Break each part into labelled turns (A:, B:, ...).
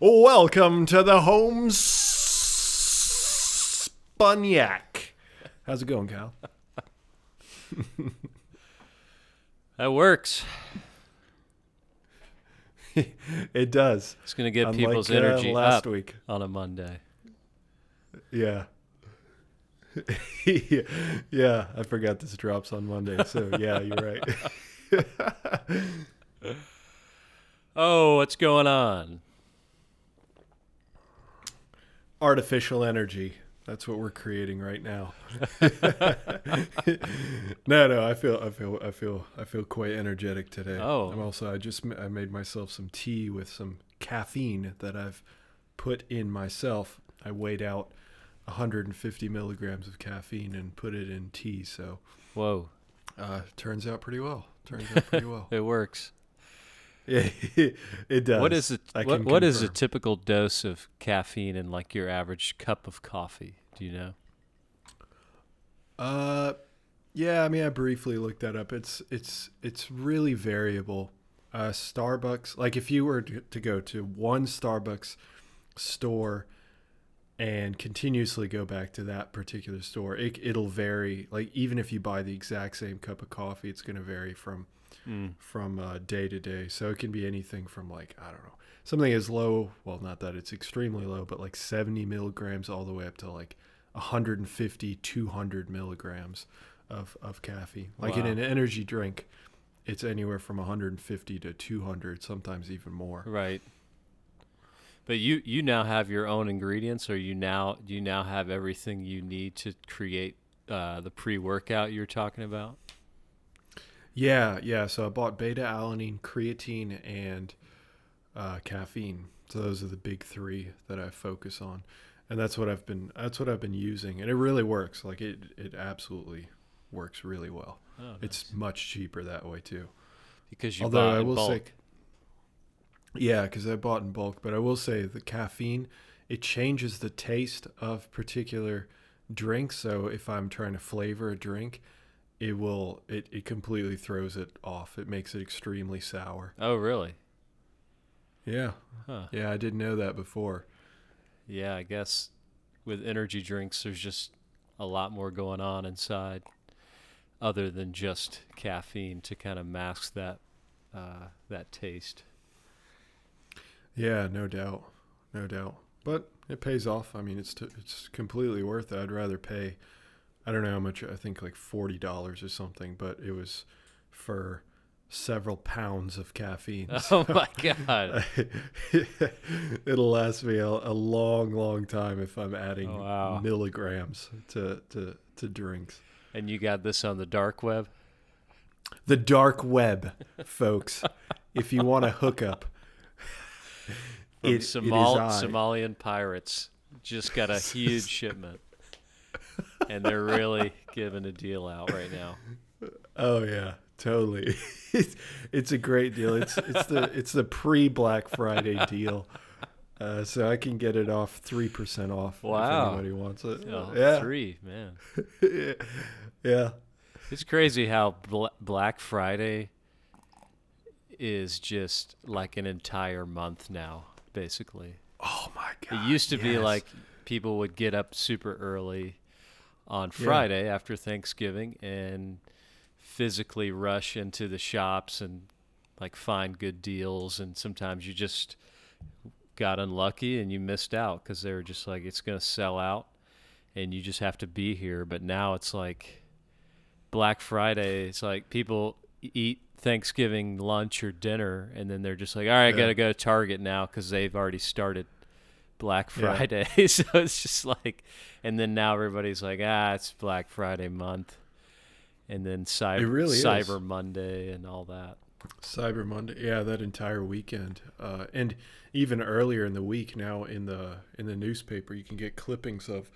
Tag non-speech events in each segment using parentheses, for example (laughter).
A: Welcome to the home spunyak. How's it going, Cal? (laughs)
B: That works. (laughs)
A: it does.
B: It's going to get
A: Unlike,
B: people's
A: uh,
B: energy
A: last
B: up
A: week.
B: on a Monday.
A: Yeah. (laughs) yeah, I forgot this drops on Monday. So, yeah, you're right.
B: Oh, what's going on?
A: Artificial energy. That's what we're creating right now. (laughs) no, no, I feel, I feel, I feel, I feel quite energetic today.
B: Oh.
A: I'm also, I just, I made myself some tea with some caffeine that I've put in myself. I weighed out 150 milligrams of caffeine and put it in tea. So,
B: Whoa,
A: uh, turns out pretty well. Turns out pretty (laughs) well.
B: it works.
A: Yeah, (laughs) it does.
B: What is a what, what is a typical dose of caffeine in like your average cup of coffee? Do you know?
A: Uh, yeah. I mean, I briefly looked that up. It's it's it's really variable. Uh, Starbucks, like if you were to, to go to one Starbucks store and continuously go back to that particular store, it, it'll vary. Like even if you buy the exact same cup of coffee, it's going to vary from
B: Mm.
A: from uh, day to day. So it can be anything from like I don't know something as low. Well, not that it's extremely low, but like 70 milligrams all the way up to like 150, 200 milligrams of of caffeine. Like in an energy drink, it's anywhere from 150 to 200, sometimes even more.
B: Right. But you you now have your own ingredients, or you now you now have everything you need to create uh, the pre workout you're talking about.
A: Yeah, yeah. So I bought beta alanine, creatine, and uh, caffeine. So those are the big three that I focus on, and that's what I've been. That's what I've been using, and it really works. Like it, it absolutely works really well.
B: Oh,
A: It's much cheaper that way too.
B: because you
A: Although I
B: in
A: will
B: bulk.
A: say, yeah, because I bought in bulk. But I will say the caffeine it changes the taste of particular drinks. So if I'm trying to flavor a drink, it will it, it completely throws it off. It makes it extremely sour.
B: Oh, really?
A: Yeah,
B: Huh.
A: yeah, I didn't know that before.
B: Yeah, I guess with energy drinks, there's just a lot more going on inside, other than just caffeine to kind of mask that uh, that taste.
A: Yeah, no doubt, no doubt. But it pays off. I mean, it's t- it's completely worth it. I'd rather pay. I don't know how much. I think like forty dollars or something. But it was for several pounds of caffeine. (laughs)
B: Oh my god! (laughs)
A: It'll last me a, a long, long time if I'm adding
B: Oh, wow.
A: milligrams to, to to drinks.
B: And you got this on the dark web.
A: The dark web, folks. if you want a hookup,
B: From
A: it, it
B: Somal-
A: is
B: Somalian pirates just got a huge shipment, and they're really giving a deal out right now.
A: Oh yeah, totally. (laughs) it's, it's a great deal. It's it's the it's the pre Black Friday deal. Uh, so I can get it off three percent off
B: Wow.
A: if anybody wants it.
B: Oh,
A: yeah,
B: three man. (laughs)
A: yeah.
B: It's crazy how Bla- Black Friday is just like an entire month now, basically.
A: Oh my god.
B: It used to be like people would get up super early on
A: Yeah.
B: Friday after Thanksgiving and physically rush into the shops and like find good deals and sometimes you just got unlucky and you missed out cuz they were just like it's going to sell out and you just have to be here but now it's like Black Friday it's like people eat Thanksgiving lunch or dinner and then they're just like all right I
A: Yeah.
B: got to go to Target now cuz they've already started Black
A: Yeah.
B: Friday. (laughs) so it's just like, and then now everybody's like, ah, it's Black Friday month. And then Cyber,
A: really is.
B: Cyber Monday and all that.
A: Cyber Monday. Yeah, that entire weekend, uh, and even earlier in the week. Now in the in the newspaper, you can get clippings of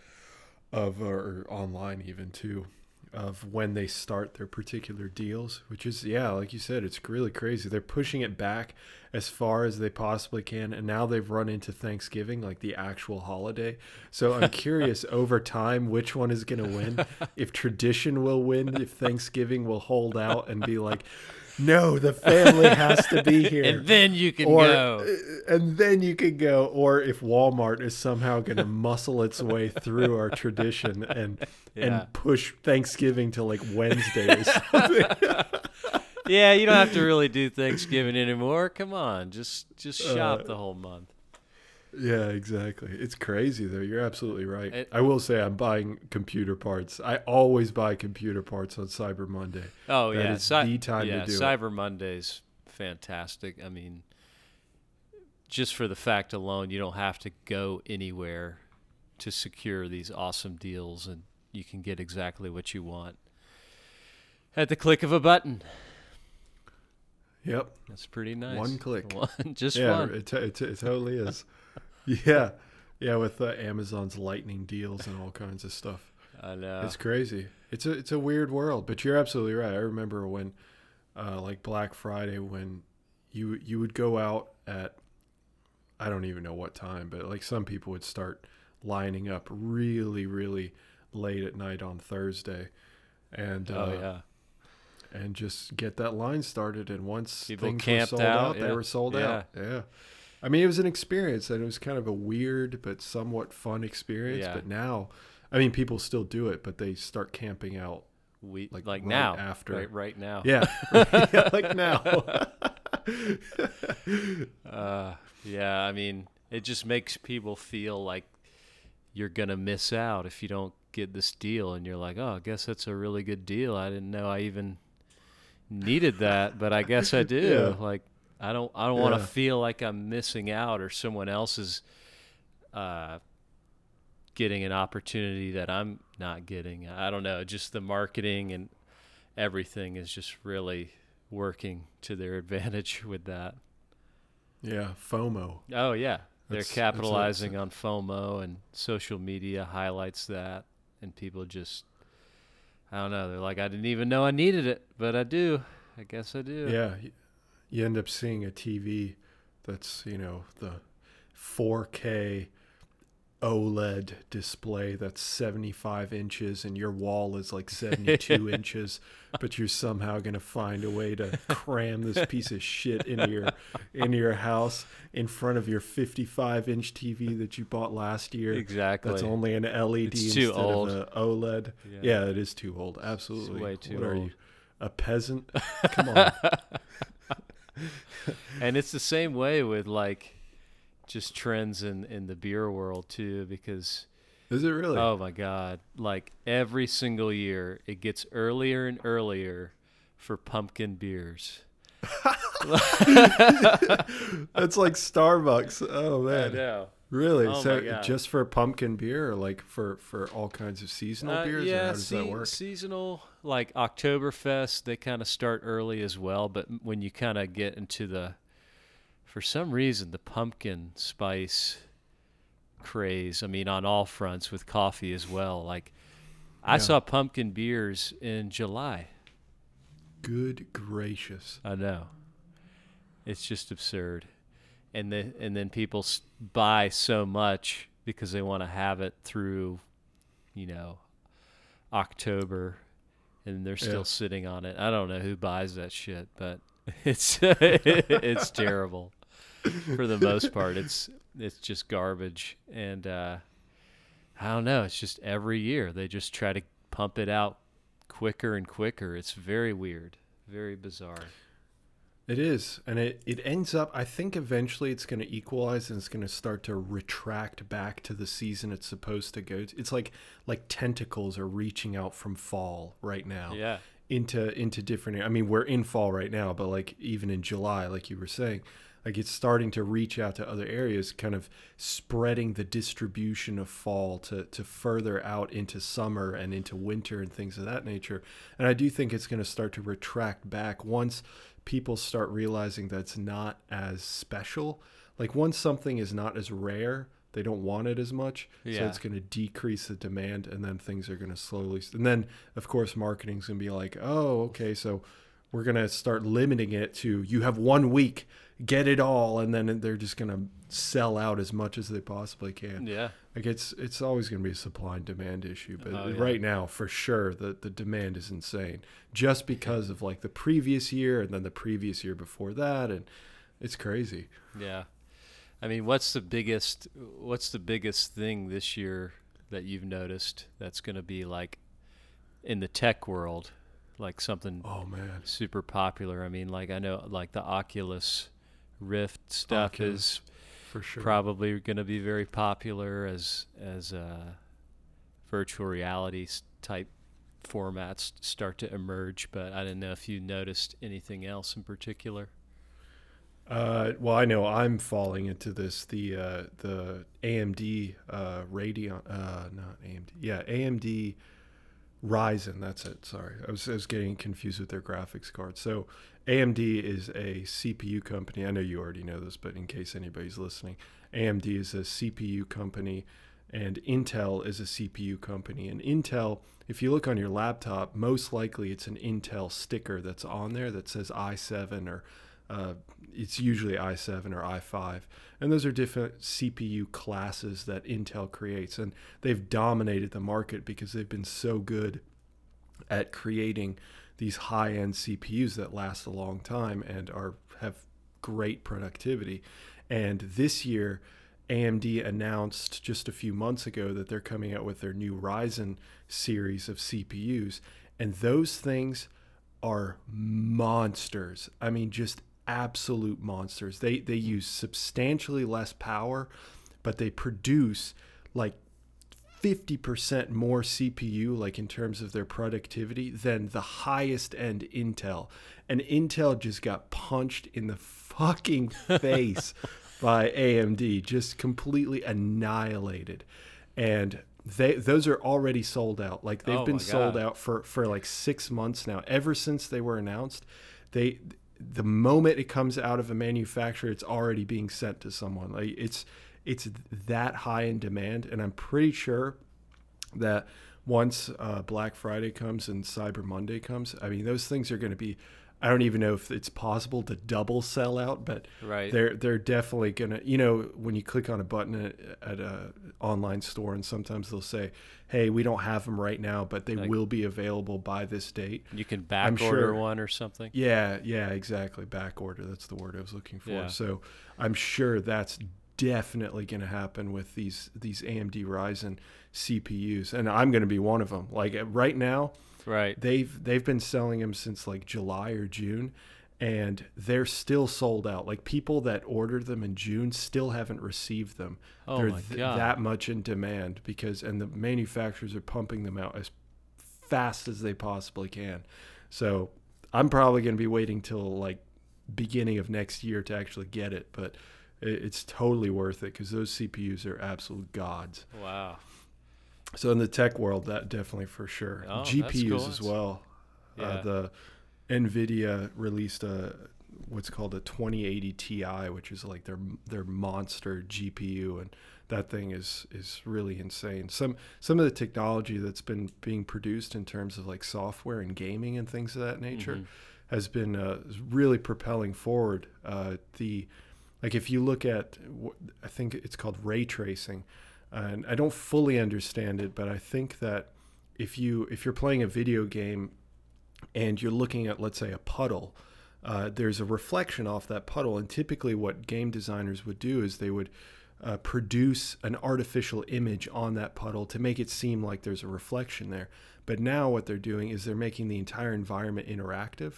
A: of or online even too of when they start their particular deals. Which is yeah, like you said, it's really crazy. They're pushing it back as far as they possibly can, and now they've run into Thanksgiving, like the actual holiday. So I'm (laughs) curious over time which one is going to win. If tradition will win, if Thanksgiving will hold out and be like. No, the family has to be (laughs) here.
B: and then you can
A: or,
B: go.
A: and then you could go. Or if Walmart is somehow going to muscle its way through our tradition and
B: Yeah.
A: and push Thanksgiving to like Wednesday or (laughs) something. (laughs)
B: Yeah, you don't have to really do Thanksgiving anymore. Come on, just just shop
A: Uh,
B: the whole month.
A: Yeah, exactly. It's crazy though. You're absolutely right.
B: It-
A: I will say I'm buying computer parts. I always buy computer parts on Cyber Monday.
B: Oh
A: that
B: yeah,
A: is
B: Cy-
A: the time to
B: yeah,
A: do it.
B: Cyber Monday's fantastic. I mean, just for the fact alone, you don't have to go anywhere to secure these awesome deals, and you can get exactly what you want at the click of a button.
A: Yep.
B: That's pretty nice.
A: One click. (laughs)
B: One, just
A: yeah,
B: one.
A: It, it, it totally is. Yeah. Yeah, with uh, Amazon's lightning deals and all kinds of stuff.
B: I know.
A: It's crazy. It's a it's a weird world, but you're absolutely right. I remember when, uh, like Black Friday, when you you would go out at, I don't even know what time, but like some people would start lining up really really late at night on Thursday, and uh,
B: oh yeah.
A: and just get that line started. And once
B: People
A: things
B: camped
A: were sold
B: out,
A: out,
B: yeah.
A: they were sold out. Yeah. I mean, it was an experience, and it was kind of a weird but somewhat fun experience.
B: Yeah.
A: But now, I mean, people still do it, but they start camping out.
B: We
A: like,
B: like,
A: right
B: now
A: after.
B: right right now.
A: Yeah, (laughs) (laughs) yeah like now. (laughs)
B: Uh, yeah, I mean, it just makes people feel like you're gonna miss out if you don't get this deal, and you're like, oh, I guess that's a really good deal. I didn't know I even needed that, but I guess I do.
A: Yeah.
B: Like, I don't, I don't want to feel like I'm missing out or someone else is uh, getting an opportunity that I'm not getting. I don't know. Just the marketing and everything is just really working to their (laughs) advantage with that.
A: yeah, FOMO.
B: Oh yeah, they're
A: That's- that's a-
B: capitalizing on FOMO and social media highlights that, and people just, I don't know. They're like, I didn't even know I needed it, but I do. I guess I do.
A: Yeah, you end up seeing a TV that's you know the 4K OLED display that's 75 inches, and your wall is like (laughs) 72 inches, but you're somehow gonna find a way to cram this piece of shit into your into your house in front of your 55 inch TV that you bought last year.
B: exactly.
A: That's only an LED
B: It's too
A: instead
B: old.
A: of a OLED. Yeah. it is too old. Absolutely.
B: way too
A: what are you, a peasant? (laughs) Come on. (laughs)
B: and it's the same way with like, just trends in in the beer world too, because
A: Is it really?
B: oh my god, like every single year it gets earlier and earlier for pumpkin beers. (laughs)
A: That's like Starbucks. Oh
B: I
A: man.
B: know.
A: Really?
B: Oh,
A: so just for pumpkin beer or like for for all kinds of seasonal
B: Uh,
A: beers?
B: yeah,
A: how does that work?
B: seasonal like Oktoberfest, they kind of start early as well. But when you kind of get into the, for some reason, the pumpkin spice craze. I mean, on all fronts with coffee as well. Like, I
A: Yeah.
B: saw pumpkin beers in July.
A: Good gracious.
B: I know. It's just absurd. And then and then people buy so much because they want to have it through, you know, October, and they're still
A: Yeah.
B: sitting on it. I don't know who buys that shit, but (laughs) it's (laughs) it's terrible. For the most part, it's it's just garbage, and uh, I don't know. It's just every year they just try to pump it out quicker and quicker. It's very weird, very bizarre.
A: It is, and it it ends up. I think eventually it's going to equalize, and it's going to start to retract back to the season it's supposed to go. To. It's like like tentacles are reaching out from fall right now
B: Yeah.
A: into into different. I mean, we're in fall right now, but like even in July, like you were saying, like it's starting to reach out to other areas, kind of spreading the distribution of fall to to further out into summer and into winter and things of that nature. And I do think it's going to start to retract back once people start realizing that it's not as special. Like once something is not as rare, they don't want it as much,
B: Yeah.
A: so it's going to decrease the demand, and then things are going to slowly. And then, of course, marketing's going to be like, "Oh, okay, so we're going to start limiting it to you have one week. get it all, and then they're just going to sell out as much as they possibly can.
B: Yeah.
A: Like it's it's always going to be a supply and demand issue, but
B: Oh, yeah.
A: right now for sure the the demand is insane just because of like the previous year and then the previous year before that and it's crazy.
B: Yeah. I mean, what's the biggest what's the biggest thing this year that you've noticed that's going to be like in the tech world, like something
A: Oh man.
B: super popular? I mean, like I know like the Oculus Rift stuff
A: Oculus,
B: is
A: For sure.
B: probably going to be very popular as as uh, virtual reality type formats start to emerge, but I do not know if you noticed anything else in particular.
A: Uh, well, I know I'm falling into this. The uh, the AMD uh, Radeon, uh, not AMD, yeah, AMD Ryzen. That's it. Sorry, I was I was getting confused with their graphics card. So AMD is a CPU company. I know you already know this, but in case anybody's listening, AMD is a CPU company, and Intel is a CPU company. And Intel, if you look on your laptop, most likely it's an Intel sticker that's on there that says i7 or uh, it's usually i7 or i5 and those are different cpu classes that intel creates and they've dominated the market because they've been so good at creating these high-end cpus that last a long time and are have great productivity and this year AMD announced just a few months ago that they're coming out with their new Ryzen series of CPUs and those things are monsters. I mean, just absolute monsters. They they use substantially less power, but they produce like 50% more CPU like in terms of their productivity than the highest end Intel. And Intel just got punched in the fucking (laughs) face by AMD, just completely annihilated. And they those are already sold out. Like they've
B: Oh
A: been sold out for for like 6 months now. Ever since they were announced, they the moment it comes out of a manufacturer, it's already being sent to someone. Like it's it's that high in demand, and I'm pretty sure that once uh, Black Friday comes and Cyber Monday comes, I mean those things are going to be. I don't even know if it's possible to double sell out, but
B: Right.
A: they're they're definitely gonna. You know, when you click on a button at, at a online store, and sometimes they'll say, "Hey, we don't have them right now, but they
B: Like-
A: will be available by this date."
B: You can back
A: I'm
B: order
A: sure-
B: one or something.
A: Yeah, yeah, exactly. Back order. That's the word I was looking for.
B: Yeah.
A: So I'm sure that's definitely going to happen with these these AMD Ryzen CPUs, and I'm going to be one of them. Like uh, right now,
B: Right.
A: they've they've been selling them since like July or June, and they're still sold out. Like people that ordered them in June still haven't received them.
B: Oh
A: they're
B: my
A: th-
B: God.
A: that much in demand because and the manufacturers are pumping them out as fast as they possibly can. So I'm probably going to be waiting till like beginning of next year to actually get it, but it's totally worth it because those CPUs are absolute gods.
B: Wow.
A: So in the tech world, that definitely for sure.
B: Oh,
A: GPUs
B: cool.
A: as well.
B: Yeah.
A: Uh, the Nvidia released a what's called a 2080 Ti, which is like their their monster GPU, and that thing is is really insane. Some some of the technology that's been being produced in terms of like software and gaming and things of that nature
B: Mhm.
A: has been uh, really propelling forward. Uh, the like if you look at I think it's called ray tracing, and I don't fully understand it, but I think that if you if you're playing a video game and you're looking at let's say a puddle uh, there's a reflection off that puddle and typically what game designers would do is they would uh, produce an artificial image on that puddle to make it seem like there's a reflection there. But now what they're doing is they're making the entire environment interactive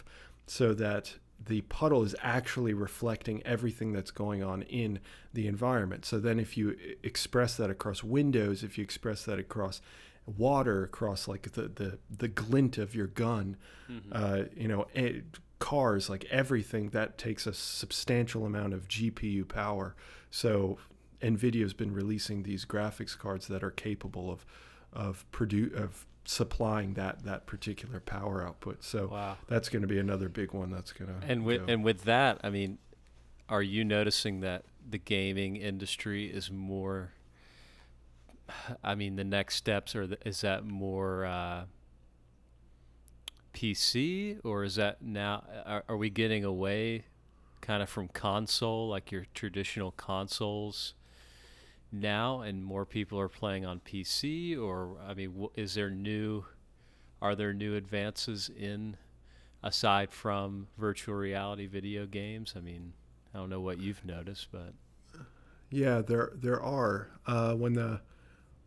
A: so that the puddle is actually reflecting everything that's going on in the environment. So then if you express that across windows if you express that across water across like the the, the glint of your gun uh, you know eh, cars like everything that takes a substantial amount of gpu power. So nvidia's been releasing these graphics cards that are capable of of produ- of supplying that that particular power output so
B: Wow.
A: that's going to be another big one that's going to
B: And with and with that, I mean, are you noticing that the gaming industry is more? I mean, the next steps are is that more uh, PC or is that now? Are, are we getting away? kind of from console, like your traditional consoles now, and more people are playing on PC? Or, I mean, is there new, are there new advances in, aside from virtual reality video games? I mean, I don't know what you've noticed, but.
A: Yeah, there there are. Uh, when the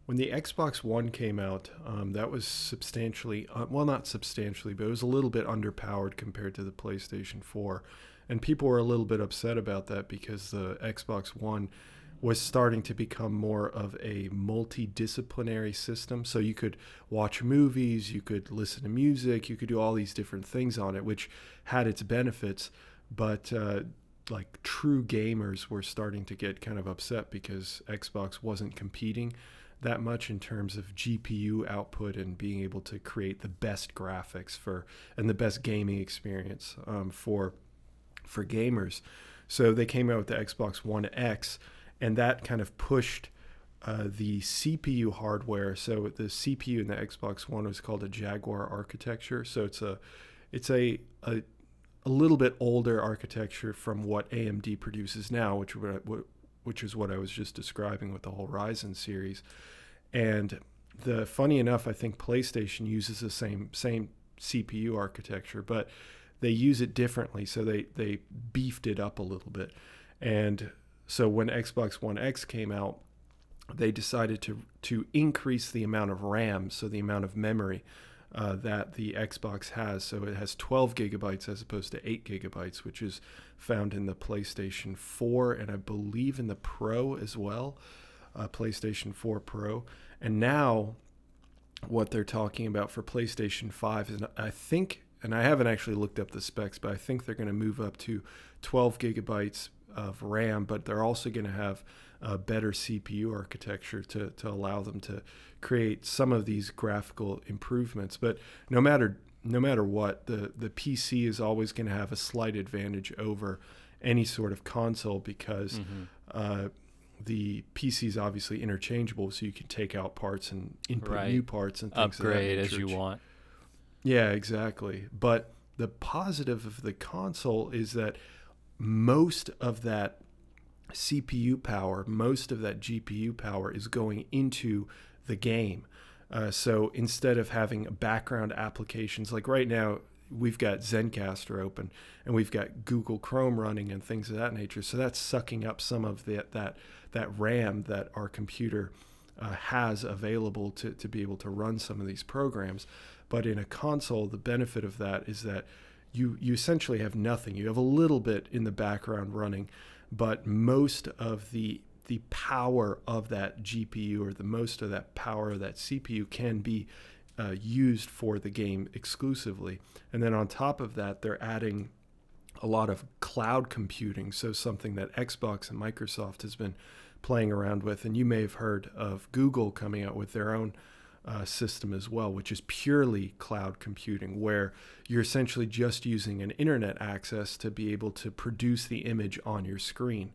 A: when the Xbox One came out, um, that was substantially uh, well, not substantially, but it was a little bit underpowered compared to the PlayStation 4, and people were a little bit upset about that because the Xbox One was starting to become more of a multidisciplinary system. So you could watch movies, you could listen to music, you could do all these different things on it, which had its benefits. But uh, like true gamers were starting to get kind of upset because Xbox wasn't competing that much in terms of GPU output and being able to create the best graphics for and the best gaming experience um, for for gamers. So they came out with the Xbox One X and that kind of pushed uh, the CPU hardware. So the CPU in the Xbox One was called a Jaguar architecture. So it's a it's a, a a little bit older architecture from what AMD produces now, which which is what I was just describing with the whole Ryzen series. And the funny enough, I think PlayStation uses the same same CPU architecture, but they use it differently. So they they beefed it up a little bit, and so when Xbox One X came out, they decided to to increase the amount of RAM, so the amount of memory uh, that the Xbox has. So it has 12 gigabytes as opposed to 8 gigabytes, which is found in the PlayStation 4 and I believe in the Pro as well, uh, PlayStation 4 Pro. And now, what they're talking about for PlayStation 5 is, I think, and I haven't actually looked up the specs, but I think they're going to move up to 12 gigabytes of RAM, but they're also going to have a better CPU architecture to, to allow them to create some of these graphical improvements. But no matter no matter what, the, the PC is always going to have a slight advantage over any sort of console because mm-hmm. uh, the PC is obviously interchangeable, so you can take out parts and input right. new parts and things
B: upgrade as you want.
A: Yeah, exactly. But the positive of the console is that most of that CPU power, most of that GPU power is going into the game. Uh, so instead of having background applications, like right now, we've got Zencastr open and we've got Google Chrome running and things of that nature. So that's sucking up some of the, that that RAM that our computer uh, has available to, to be able to run some of these programs. But in a console, the benefit of that is that you you essentially have nothing. You have a little bit in the background running, but most of the the power of that GPU or the most of that power of that CPU can be uh, used for the game exclusively. And then on top of that, they're adding a lot of cloud computing. So something that Xbox and Microsoft has been playing around with. And you may have heard of Google coming out with their own uh, system as well, which is purely cloud computing, where you're essentially just using an internet access to be able to produce the image on your screen.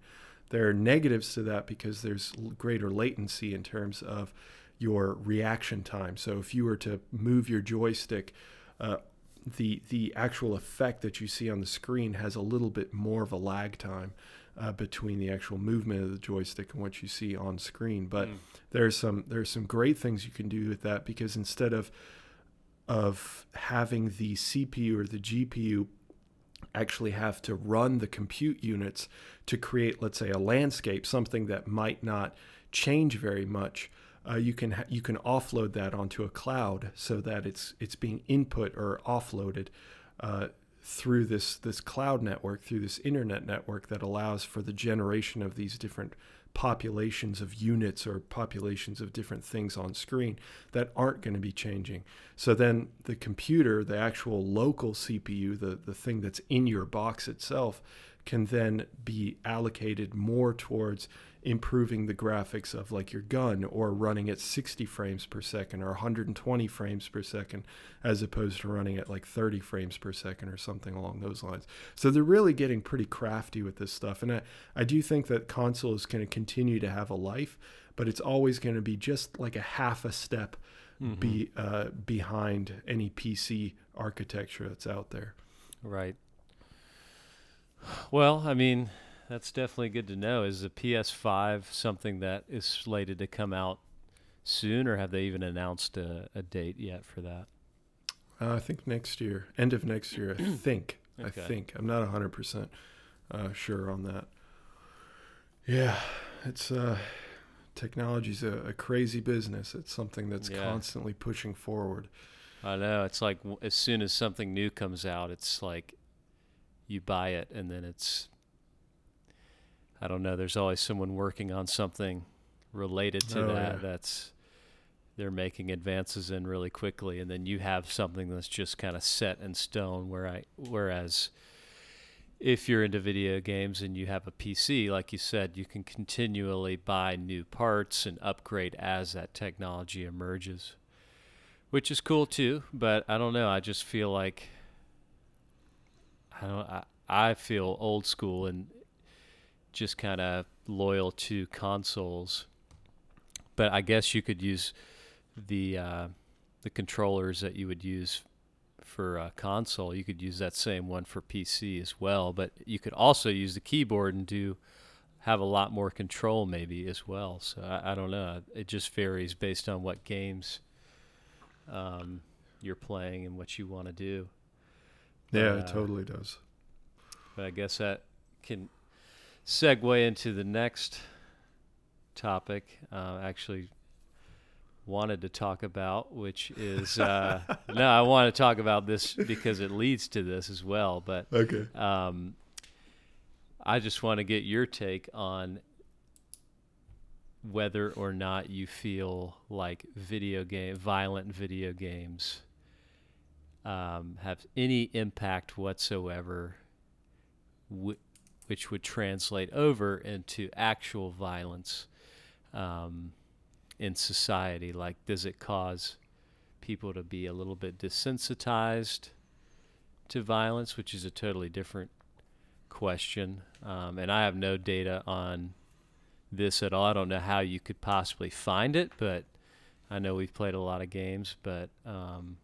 A: There are negatives to that because there's greater latency in terms of your reaction time. So if you were to move your joystick, uh, the the actual effect that you see on the screen has a little bit more of a lag time uh, between the actual movement of the joystick and what you see on screen. But mm. there's some there's some great things you can do with that because instead of of having the CPU or the GPU actually have to run the compute units to create, let's say, a landscape, something that might not change very much. Uh, you can ha- you can offload that onto a cloud so that it's it's being input or offloaded uh, through this this cloud network, through this internet network that allows for the generation of these different populations of units or populations of different things on screen that aren't going to be changing. So then the computer, the actual local CPU, the, the thing that's in your box itself, can then be allocated more towards improving the graphics of like your gun or running at 60 frames per second or 120 frames per second as opposed to running at like 30 frames per second or something along those lines. So they're really getting pretty crafty with this stuff. And I, I do think that console is going to continue to have a life, but it's always going to be just like a half a step mm-hmm. be, uh, behind any PC architecture that's out there.
B: Right. Well, I mean, that's definitely good to know. Is the PS5 something that is slated to come out soon, or have they even announced a, a date yet for that?
A: Uh, I think next year, end of next year. I (clears throat) think. I think. I'm not 100 percent uh, sure on that. Yeah, it's uh, technology's a, a crazy business. It's something that's
B: Yeah.
A: constantly pushing forward.
B: I know. It's like as soon as something new comes out, it's like you buy it and then it's I don't know, there's always someone working on something related to
A: Oh,
B: that
A: yeah.
B: that's they're making advances in really quickly and then you have something that's just kind of set in stone where I whereas if you're into video games and you have a PC, like you said, you can continually buy new parts and upgrade as that technology emerges which is cool too. But I don't know. I just feel like I don't. I, I feel old school and just kind of loyal to consoles. But I guess you could use the uh, the controllers that you would use for a console. You could use that same one for PC as well. But you could also use the keyboard and do have a lot more control maybe as well. So I, I don't know. It just varies based on what games um, you're playing and what you want to do.
A: Yeah,
B: Uh,
A: it totally does.
B: But I guess that can segue into the next topic. Uh, actually, wanted to talk about, which is uh, (laughs) no, I want to talk about this because it leads to this as well. But
A: Okay.
B: um, I just want to get your take on whether or not you feel like video game, violent video games, um, have any impact whatsoever, wh- which would translate over into actual violence um, in society. Like, does it cause people to be a little bit desensitized to violence, which is a totally different question. Um, and I have no data on this at all. I don't know how you could possibly find it, but I know we've played a lot of games, but um,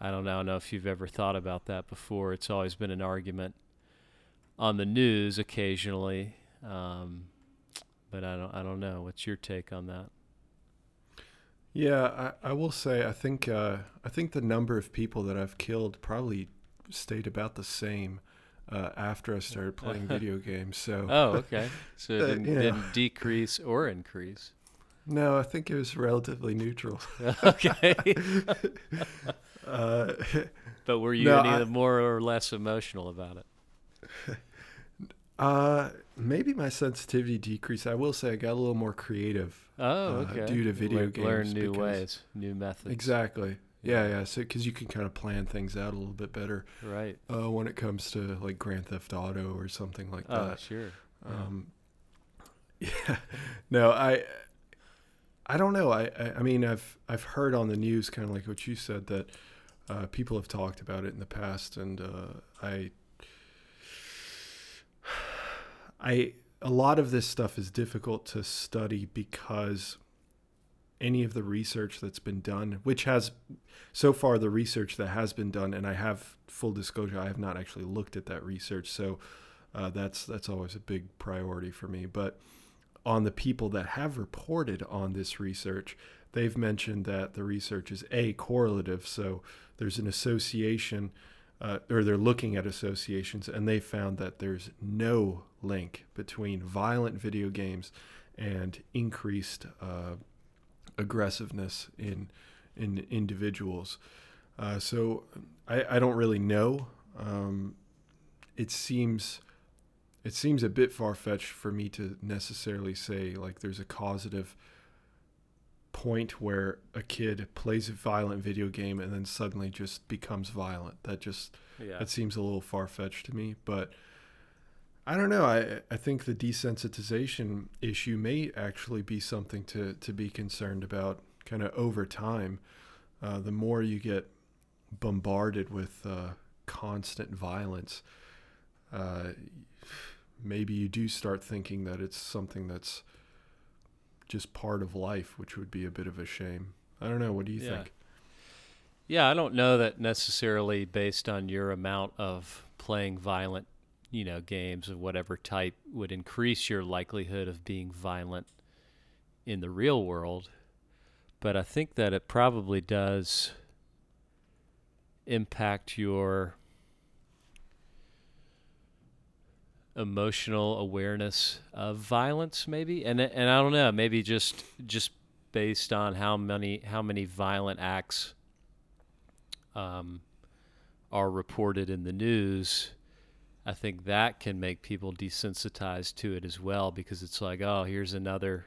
B: I don't know, I don't know if you've ever thought about that before. It's always been an argument on the news occasionally, um, but I don't, I don't know. What's your take on that?
A: Yeah, I, I will say I think uh, I think the number of people that I've killed probably stayed about the same uh, after I started (laughs) playing video games. So
B: Oh, okay. (laughs) So it
A: Uh,
B: didn't,
A: yeah.
B: didn't decrease or increase.
A: no, I think it was relatively neutral. (laughs)
B: okay.
A: Uh,
B: But were you
A: No,
B: any
A: I-
B: more or less emotional about it?
A: Uh, maybe my sensitivity decreased. I will say I got a little more creative.
B: Oh,
A: uh,
B: okay.
A: due to video
B: Learn- Learn new
A: because-
B: ways, new methods.
A: Exactly. Yeah, yeah. So because you can kind of plan things out a little bit better
B: Right.
A: uh, when it comes to like Grand Theft Auto or something like
B: Oh,
A: that.
B: sure. Yeah.
A: Um, (laughs) yeah, no, I, I don't know. I, I, I mean, I've, I've heard on the news, kind of like what you said, that uh, people have talked about it in the past, and uh, I, I, a lot of this stuff is difficult to study because any of the research that's been done, which has so far the research that has been done, and I have full disclosure, I have not actually looked at that research, so uh, that's that's always a big priority for me. But on the people that have reported on this research, they've mentioned that the research is a correlative, so there's an association, uh, or they're looking at associations, and they found that there's no link between violent video games and increased uh, aggressiveness in in individuals. Uh, so I, I don't really know. Um, it seems it seems a bit far fetched for me to necessarily say like there's a causative point where a kid plays a violent video game and then suddenly just becomes violent. That just
B: Yeah.
A: that seems a little far fetched to me, but I don't know. I I think the desensitization issue may actually be something to to be concerned about, kind of over time. Uh, the more you get bombarded with uh, constant violence, uh, maybe you do start thinking that it's something that's just part of life, which would be a bit of a shame. I don't know. What do you
B: Yeah.
A: think?
B: Yeah, I don't know that necessarily based on your amount of playing violent you know, games of whatever type would increase your likelihood of being violent in the real world. But I think that it probably does impact your emotional awareness of violence maybe? And and I don't know maybe just just based on how many how many violent acts um, are reported in the news I think that can make people desensitized to it as well because it's like oh here's another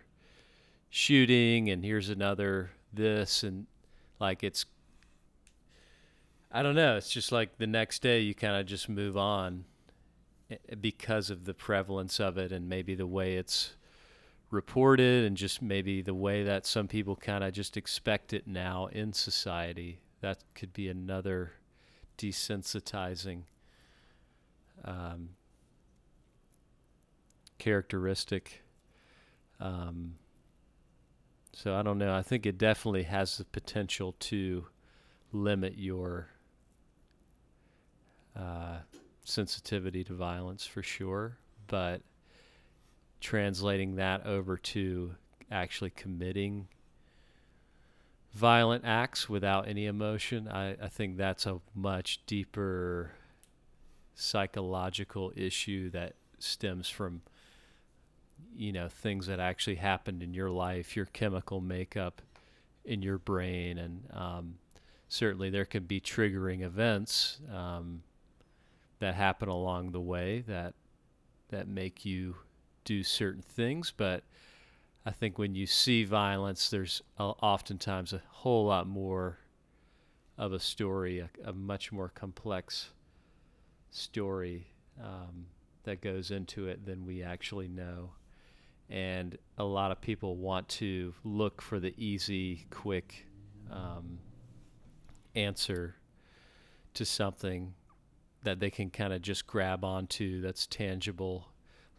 B: shooting and here's another this and like it's I don't know it's just like the next day you kind of just move on because of the prevalence of it and maybe the way it's reported and just maybe the way that some people kind of just expect it now in society that could be another desensitizing um, characteristic. Um, so i don't know i think it definitely has the potential to limit your uh, sensitivity to violence for sure, but translating that over to actually committing violent acts without any emotion, I, I think that's a much deeper psychological issue that stems from you know things that actually happened in your life, your chemical makeup in your brain, and um, certainly there can be triggering events. Um, that happen along the way that that make you do certain things. But I think when you see violence there's oftentimes a whole lot more of a story a, a much more complex story um, that goes into it than we actually know. And a lot of people want to look for the easy quick um, answer to something that they can kind of just grab onto that's tangible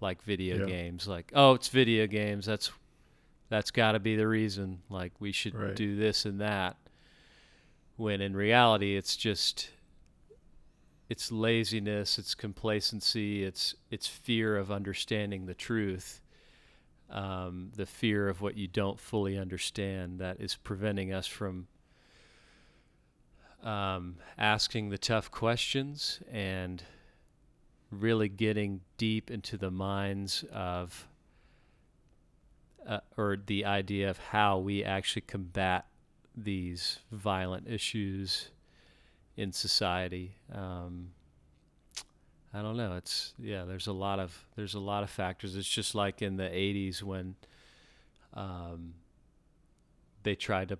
B: like video yeah. games like oh it's video games that's that's got to be the reason like we should right. do this and that when in reality it's just it's laziness it's complacency it's it's fear of understanding the truth um, the fear of what you don't fully understand that is preventing us from um, asking the tough questions and really getting deep into the minds of uh, or the idea of how we actually combat these violent issues in society. Um, I don't know. It's yeah. There's a lot of there's a lot of factors. It's just like in the '80s when um, they tried to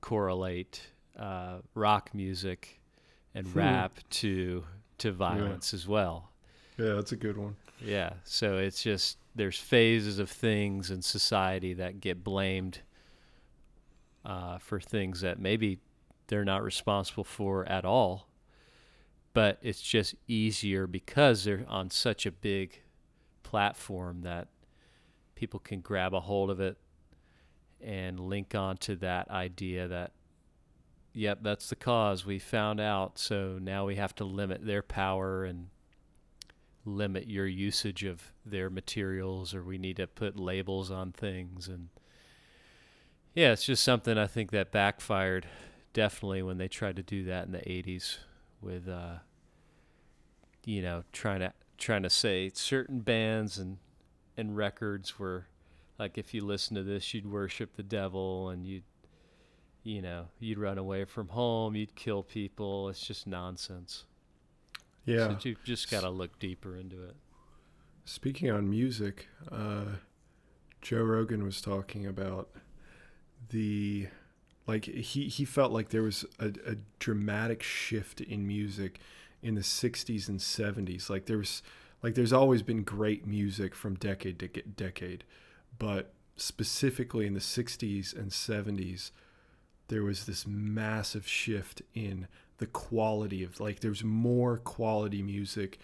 B: correlate uh, rock music and hmm. rap to to violence yeah. as well.
A: Yeah, that's a good one.
B: Yeah, so it's just there's phases of things in society that get blamed uh, for things that maybe they're not responsible for at all, but it's just easier because they're on such a big platform that people can grab a hold of it and link onto that idea that yep, that's the cause. We found out. So now we have to limit their power and limit your usage of their materials, or we need to put labels on things. And yeah, it's just something I think that backfired definitely when they tried to do that in the 80s with, uh, you know, trying to trying to say certain bands and and records were like if you listen to this you'd worship the devil and you'd you know, you'd run away from home, you'd kill people. It's just nonsense.
A: Yeah.
B: So you just got to look deeper into it.
A: Speaking on music, uh, Joe Rogan was talking about the like he he felt like there was a, a dramatic shift in music in the 60s and 70s like there's like there's always been great music from decade to decade but specifically in the 60s and 70s there was this massive shift in the quality of like there's more quality music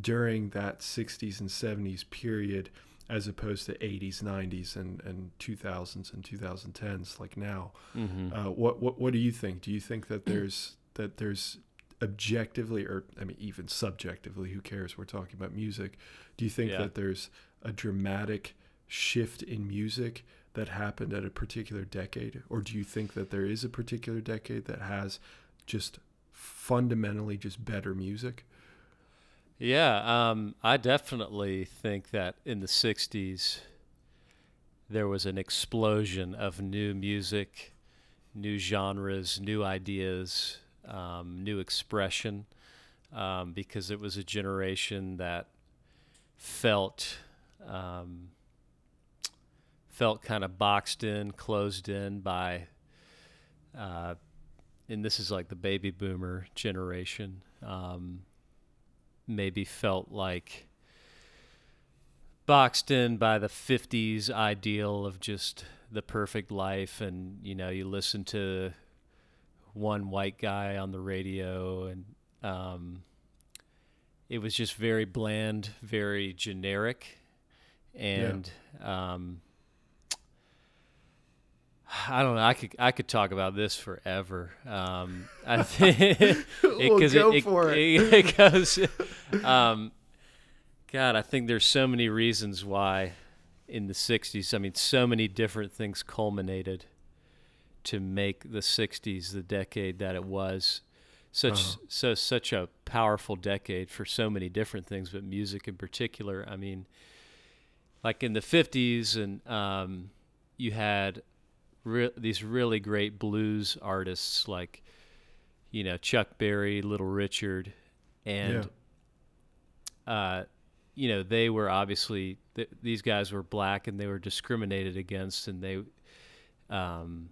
A: during that 60s and 70s period as opposed to 80s 90s and, and 2000s and 2010s like now mm-hmm. uh, what, what what do you think do you think that there's that there's objectively, or I mean, even subjectively, who cares? We're talking about music. Do you think
B: Yeah.
A: that there's a dramatic shift in music that happened at a particular decade, or do you think that there is a particular decade that has just fundamentally just better music?
B: Yeah, um, I definitely think that in the 60s, there was an explosion of new music, new genres, new ideas, um, new expression, um, because it was a generation that felt um, felt kind of boxed in, closed in by, uh, and this is like the baby boomer generation. Um, maybe felt like boxed in by the 50s ideal of just the perfect life and you know you listen to one white guy on the radio and um, it was just very bland very generic and um, I don't know. I could I could talk about this forever. Um, I think (laughs)
A: Well,
B: because
A: go
B: it, it,
A: for it. (laughs)
B: it goes. Um, God, I think there's so many reasons why in the '60s. I mean, so many different things culminated to make the '60s the decade that it was. Such
A: Uh-huh.
B: so such a powerful decade for so many different things, but music in particular. I mean, like in the '50s, and um, you had re- these really great blues artists like you know Chuck Berry, Little Richard, and uh, you know they were obviously th- these guys were black and they were discriminated against, and they, um,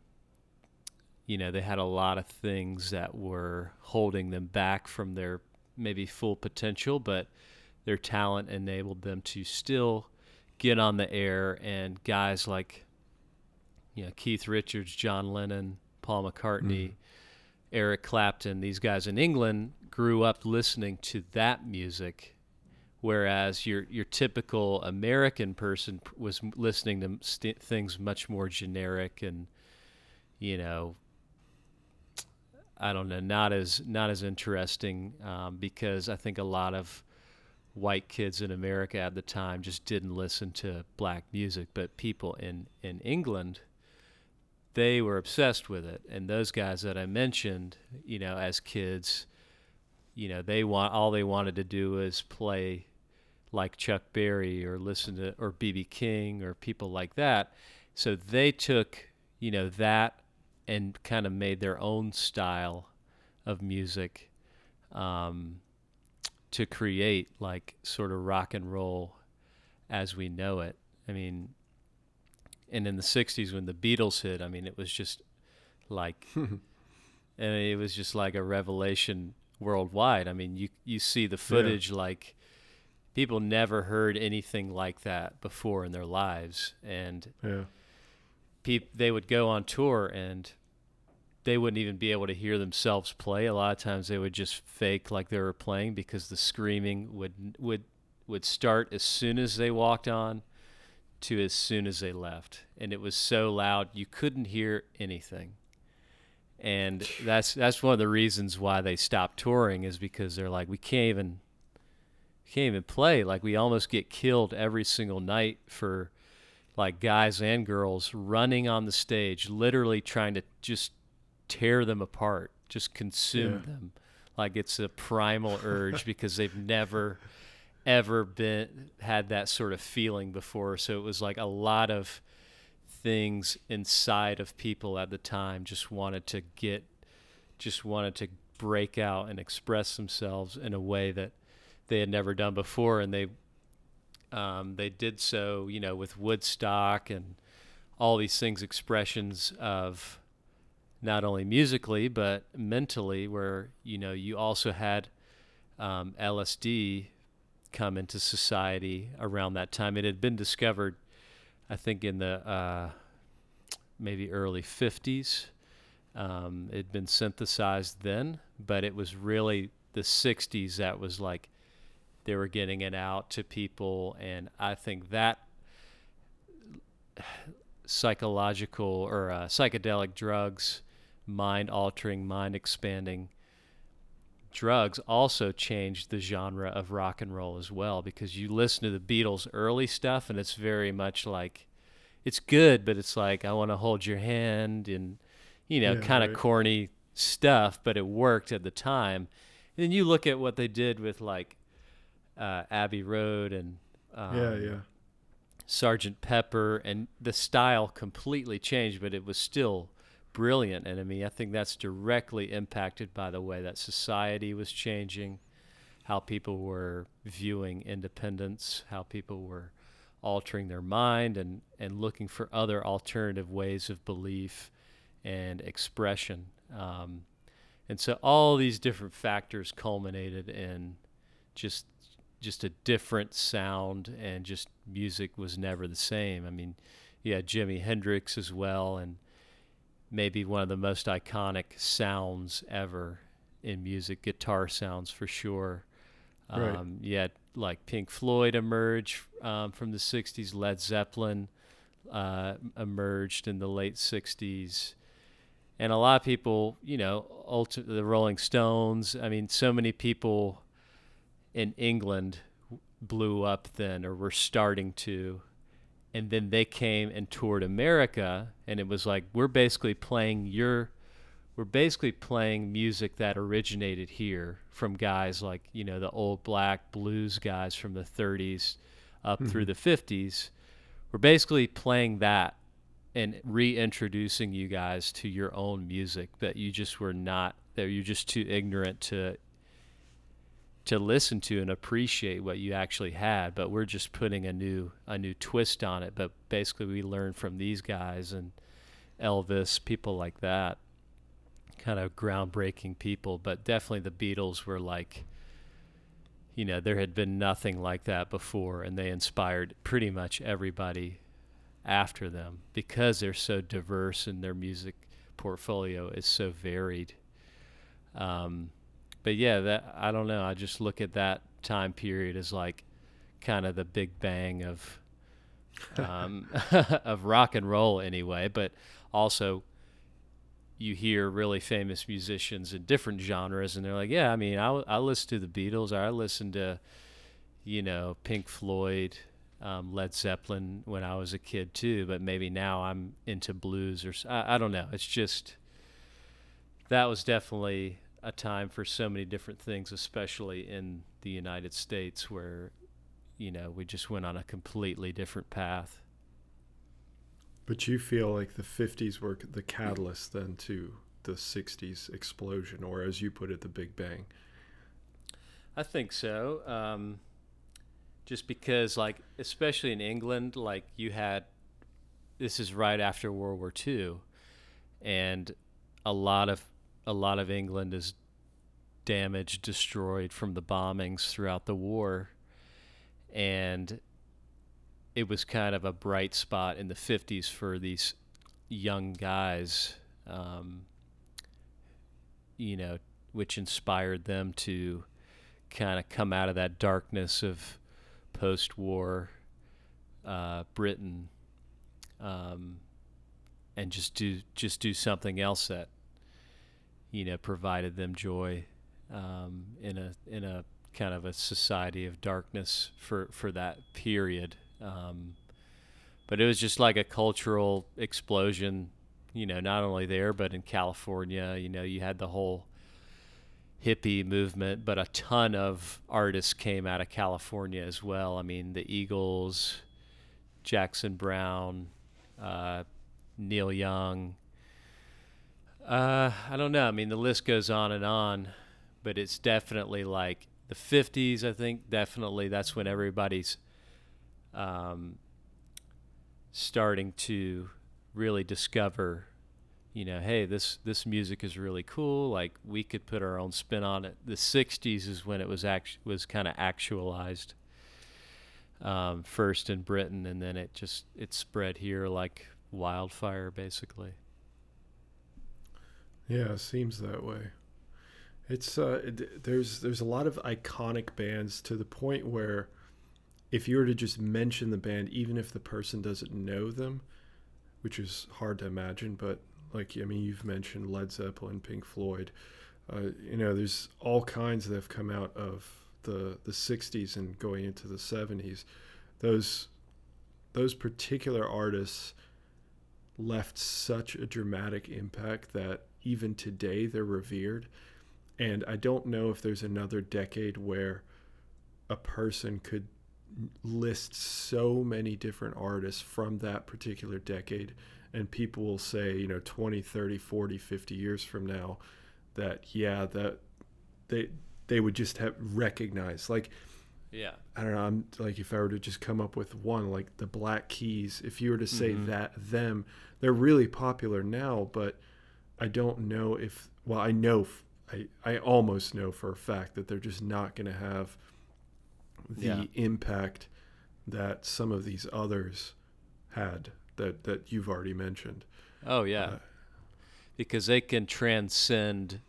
B: you know, they had a lot of things that were holding them back from their maybe full potential, but their talent enabled them to still get on the air, and guys like you know Keith Richards, John Lennon, Paul McCartney, Eric Clapton, these guys in England grew up listening to that music, whereas your your typical American person was listening to st- things much more generic and you know I don't know not as not as interesting um, because I think a lot of white kids in America at the time just didn't listen to black music, but people in in England they were obsessed with it. And those guys that i mentioned you know as kids you know they want all they wanted to do was play like chuck berry or listen to or bb king or people like that. So they took you know that and kind of made their own style of music um, to create like sort of rock and roll as we know it. I mean and in the 60s when the Beatles hit, I mean, it was just like, (laughs) and it was just like a revelation worldwide. I mean, you you see the footage like people never heard anything like that before in their lives, and
A: Yeah.
B: peop, they would go on tour and they wouldn't even be able to hear themselves play. A lot of times they would just fake like they were playing because the screaming would would would start as soon as they walked on to as soon as they left. And it was so loud you couldn't hear anything. And that's that's one of the reasons why they stopped touring is because they're like we can't even can't even play. Like we almost get killed every single night for like guys and girls running on the stage, literally trying to just tear them apart, just consume
A: Yeah.
B: them. Like it's a primal urge (laughs) because they've never ever been had that sort of feeling before. So it was like a lot of things inside of people at the time just wanted to get just wanted to break out and express themselves in a way that they had never done before and they um, they did so you know with Woodstock and all these things expressions of not only musically but mentally where you know you also had um, LSD come into society around that time. It had been discovered I think in the uh, maybe early 50s um, it had been synthesized then but it was really the 60s that was like they were getting it out to people. And i think that psychological or uh, psychedelic drugs mind altering mind expanding drugs also changed the genre of rock and roll as well because you listen to the Beatles early stuff and it's very much like it's good but it's like I want to hold your hand and you know
A: Yeah,
B: kind of
A: right.
B: corny stuff but it worked at the time and then you look at what they did with like uh, Abbey Road and um,
A: yeah, yeah.
B: Sergeant Pepper, and the style completely changed, but it was still brilliant. Mean, I think that's directly impacted by the way that society was changing, how people were viewing independence, how people were altering their mind and, and looking for other alternative ways of belief and expression. Um, and so all these different factors culminated in just just a different sound and just music was never the same. I mean, yeah, Jimi Hendrix as well and maybe one of the most iconic sounds ever in music, guitar sounds for sure.
A: Right.
B: Um, you had like Pink Floyd emerge um, from the 60s, Led Zeppelin uh, emerged in the late 60s. And a lot of people, you know, ulti- the Rolling Stones, I mean, so many people in England blew up then or were starting to and then they came and toured America and it was like we're basically playing your we're basically playing music that originated here from guys like you know the old black blues guys from the 30s up mm-hmm. through the 50s we're basically playing that and reintroducing you guys to your own music that you just were not that you're just too ignorant to to listen to and appreciate what you actually had but we're just putting a new a new twist on it. But basically we learned from these guys and Elvis people like that kind of groundbreaking people. But definitely the Beatles were like you know there had been nothing like that before and they inspired pretty much everybody after them because they're so diverse and their music portfolio is so varied. Um, but yeah, that I don't know. I just look at that time period as like kind of the big bang of um, (laughs) of rock and roll anyway. But also, you hear really famous musicians in different genres, and they're like, "Yeah, I mean, I, I listen to the Beatles, or I listened to, you know, Pink Floyd." Um, Led Zeppelin when I was a kid too, but maybe now I'm into blues or I don't know. It's just that was definitely a time for so many different things, especially in the United States, where you know we just went on a completely different path.
A: But you feel like the 50s were the catalyst then to the 60s explosion, or as you put it, the Big Bang.
B: I think so. Um, just because, like, especially in England, like you had this is right after World War II, and a lot of a lot of England is damaged, destroyed from the bombings throughout the war, and it was kind of a bright spot in the 50s for these young guys, um, you know, which inspired them to kind of come out of that darkness of post-war uh, Britain um, and just do just do something else that you know provided them joy um, in a in a kind of a society of darkness for for that period. Um, but it was just like a cultural explosion, you know, not only there but in California. You know, you had the whole hippie movement, but a ton of artists came out of California as well. I mean, the Eagles, Jackson Browne, uh, Neil Young. Uh, I don't know. I mean, the list goes on and on, but it's definitely like the 50s, I think. Definitely that's when everybody's um, starting to really discover you know, hey, this this music is really cool. Like we could put our own spin on it. The '60s is when it was act- was kind of actualized um, first in Britain, and then it just it spread here like wildfire, basically.
A: Yeah, seems that way. It's uh, there's there's a lot of iconic bands to the point where if you were to just mention the band, even if the person doesn't know them, which is hard to imagine, but like I mean, you've mentioned Led Zeppelin, Pink Floyd, Uh, you know, there's all kinds that have come out of the the 60s and going into the 70s. Those those particular artists left such a dramatic impact that even today they're revered. And I don't know if there's another decade where a person could list so many different artists from that particular decade and people will say you know 20 30 40 50 years from now that yeah that they they would just have recognized like
B: yeah
A: i don't know i'm like if i were to just come up with one like the black keys if you were to say
B: Mhm.
A: that them they're really popular now but i don't know if well i know I I almost know for a fact that they're just not going to have the
B: Yeah.
A: impact that some of these others had that that you've already mentioned.
B: Oh yeah.
A: Uh,
B: because they can transcend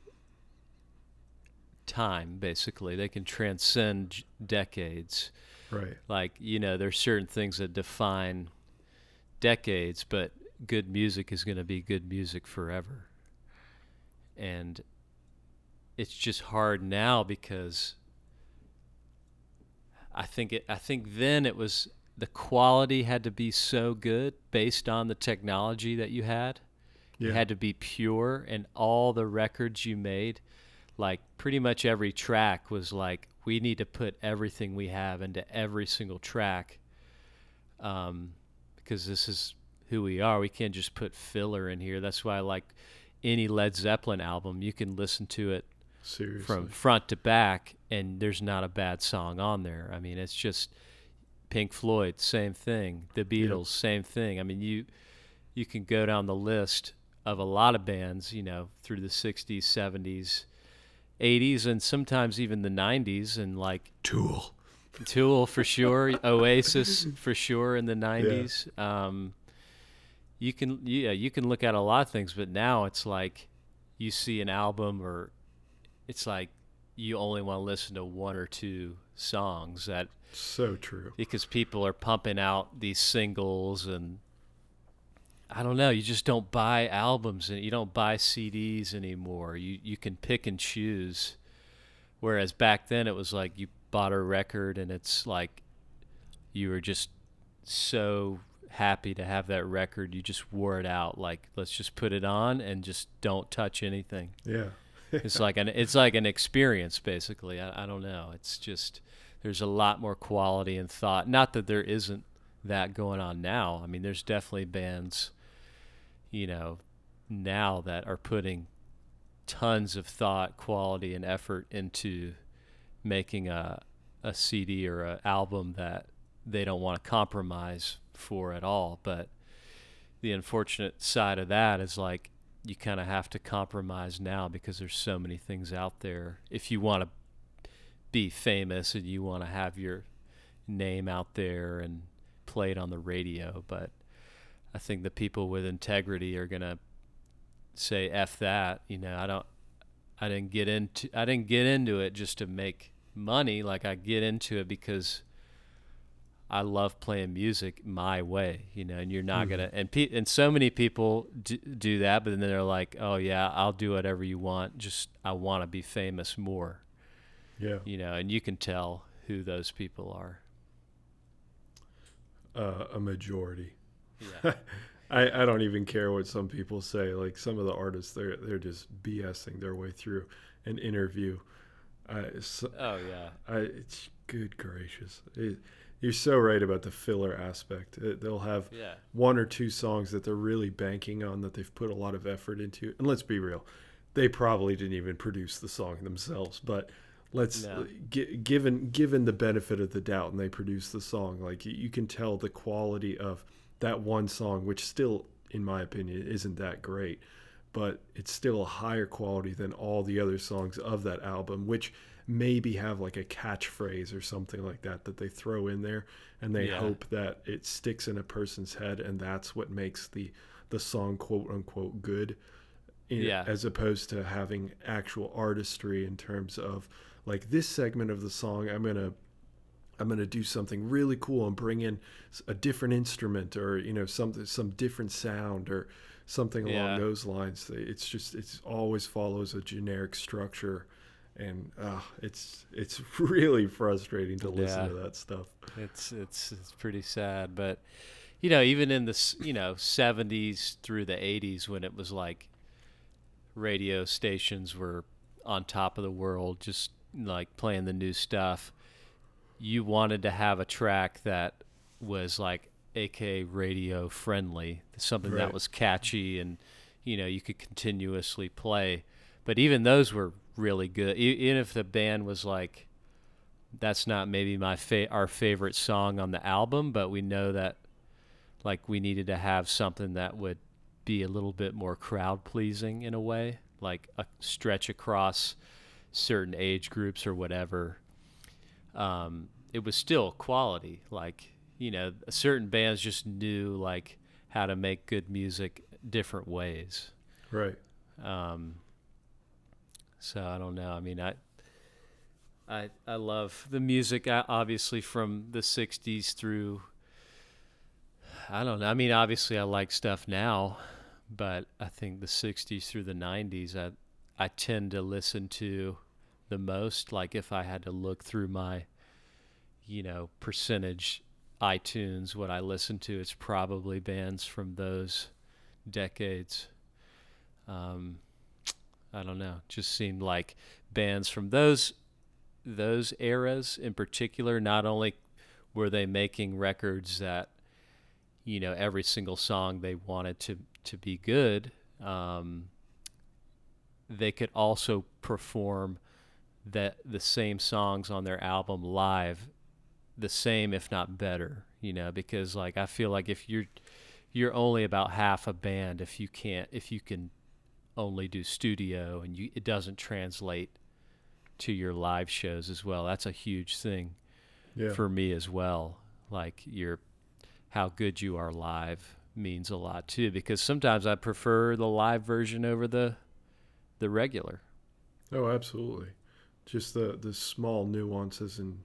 B: time basically. They can transcend decades.
A: Right.
B: Like you know there's certain things that define decades but good music is going to be good music forever and it's just hard now because i think it i think then it was the quality had to be so good based on the technology that you had
A: yeah
B: it had to be pure, and all the records you made, like pretty much every track was like, we need to put everything we have into every single track, um, because this is who we are. We can't just put filler in here. That's why, I like any Led Zeppelin album, you can listen to it
A: seriously
B: from front to back, and there's not a bad song on there. I mean, it's just Pink Floyd, same thing. The Beatles, same thing. I mean, you you can go down the list of a lot of bands, you know, through the 60s, 70s, 80s, and sometimes even the 90s, and like
A: tool
B: Tool for sure, Oasis for sure in the (laughs) 90s. Um, you can yeah, you can look at a lot of things, but now it's like you see an album or it's like you only want to listen to one or two songs that
A: so true
B: because people are pumping out these singles and I don't know, you just don't buy albums and you don't buy CDs anymore. You you can pick and choose. Whereas back then it was like you bought a record and it's like you were just so happy to have that record. You just wore it out like let's just put it on and just don't touch anything.
A: Yeah. (laughs)
B: It's like an it's like an experience basically. I, I don't know. It's just there's a lot more quality and thought. Not that there isn't that going on now. I mean there's definitely bands you know now that are putting tons of thought quality and effort into making a a cd or an album that they don't want to compromise for at all but the unfortunate side of that is like you kind of have to compromise now because there's so many things out there. If you want to be famous and you want to have your name out there and played on the radio, but I think the people with integrity are to say f that, you know, I don't I didn't get into I didn't get into it just to make money, like I get into it because I love playing music my way, you know, and you're not
A: Mhm.
B: gonna and pe- and so many people do, do that, but then they're like, oh yeah, I'll do whatever you want. Just I want to be famous more,
A: yeah
B: you know, and you can tell who those people are.
A: uh, a majority
B: Yeah, (laughs)
A: I, I don't even care what some people say. Like some of the artists, they're they're just BSing their way through an interview. I, so,
B: oh yeah,
A: I it's good gracious. It, you're so right about the filler aspect. It, they'll have
B: yeah,
A: one or two songs that they're really banking on that they've put a lot of effort into. And let's be real, they probably didn't even produce the song themselves. But let's
B: No.
A: gi- given given the benefit of the doubt, and they produced the song, like you can tell the quality of that one song, which still, in my opinion, isn't that great. But it's still a higher quality than all the other songs of that album, which maybe have like a catchphrase or something like that that they throw in there and they
B: Yeah.
A: hope that it sticks in a person's head and that's what makes the the song quote unquote good in-
B: Yeah.
A: as opposed to having actual artistry in terms of like this segment of the song i'm going to I'm going to do something really cool and bring in a different instrument or you know some some different sound or something along
B: Yeah.
A: those lines. It's just it's always follows a generic structure, and uh, it's it's (laughs) really frustrating to listen
B: Yeah.
A: to that stuff.
B: It's it's it's pretty sad, but you know, even in the you know '70s through the '80s, when it was like radio stations were on top of the world, just like playing the new stuff, you wanted to have a track that was like AK radio friendly, something
A: Right.
B: that was catchy and you know you could continuously play. But even those were really good. Even if the band was like that's not maybe my fa- our favorite song on the album, but we know that like we needed to have something that would be a little bit more crowd pleasing in a way, like a stretch across certain age groups or whatever. Um, it was still quality, like you know, certain bands just knew like how to make good music different ways.
A: Right.
B: Um, so I don't know. I mean, I, I, I love the music, uh, obviously from the '60s through. I don't know. I mean, obviously, I like stuff now, but I think the '60s through the '90s, I, I tend to listen to the most. Like if I had to look through my, you know, percentage iTunes, what I listen to, it's probably bands from those decades. Um, I don't know. Just seemed like bands from those those eras in particular. Not only were they making records that you know every single song they wanted to to be good, um, they could also perform that the same songs on their album live the same if not better you know because like i feel like if you're you're only about half a band if you can't if you can only do studio and you it doesn't translate to your live shows as well that's a huge thing
A: Yeah.
B: for me as well like your how good you are live means a lot too because sometimes i prefer the live version over the the regular
A: Oh, absolutely. Just the the small nuances and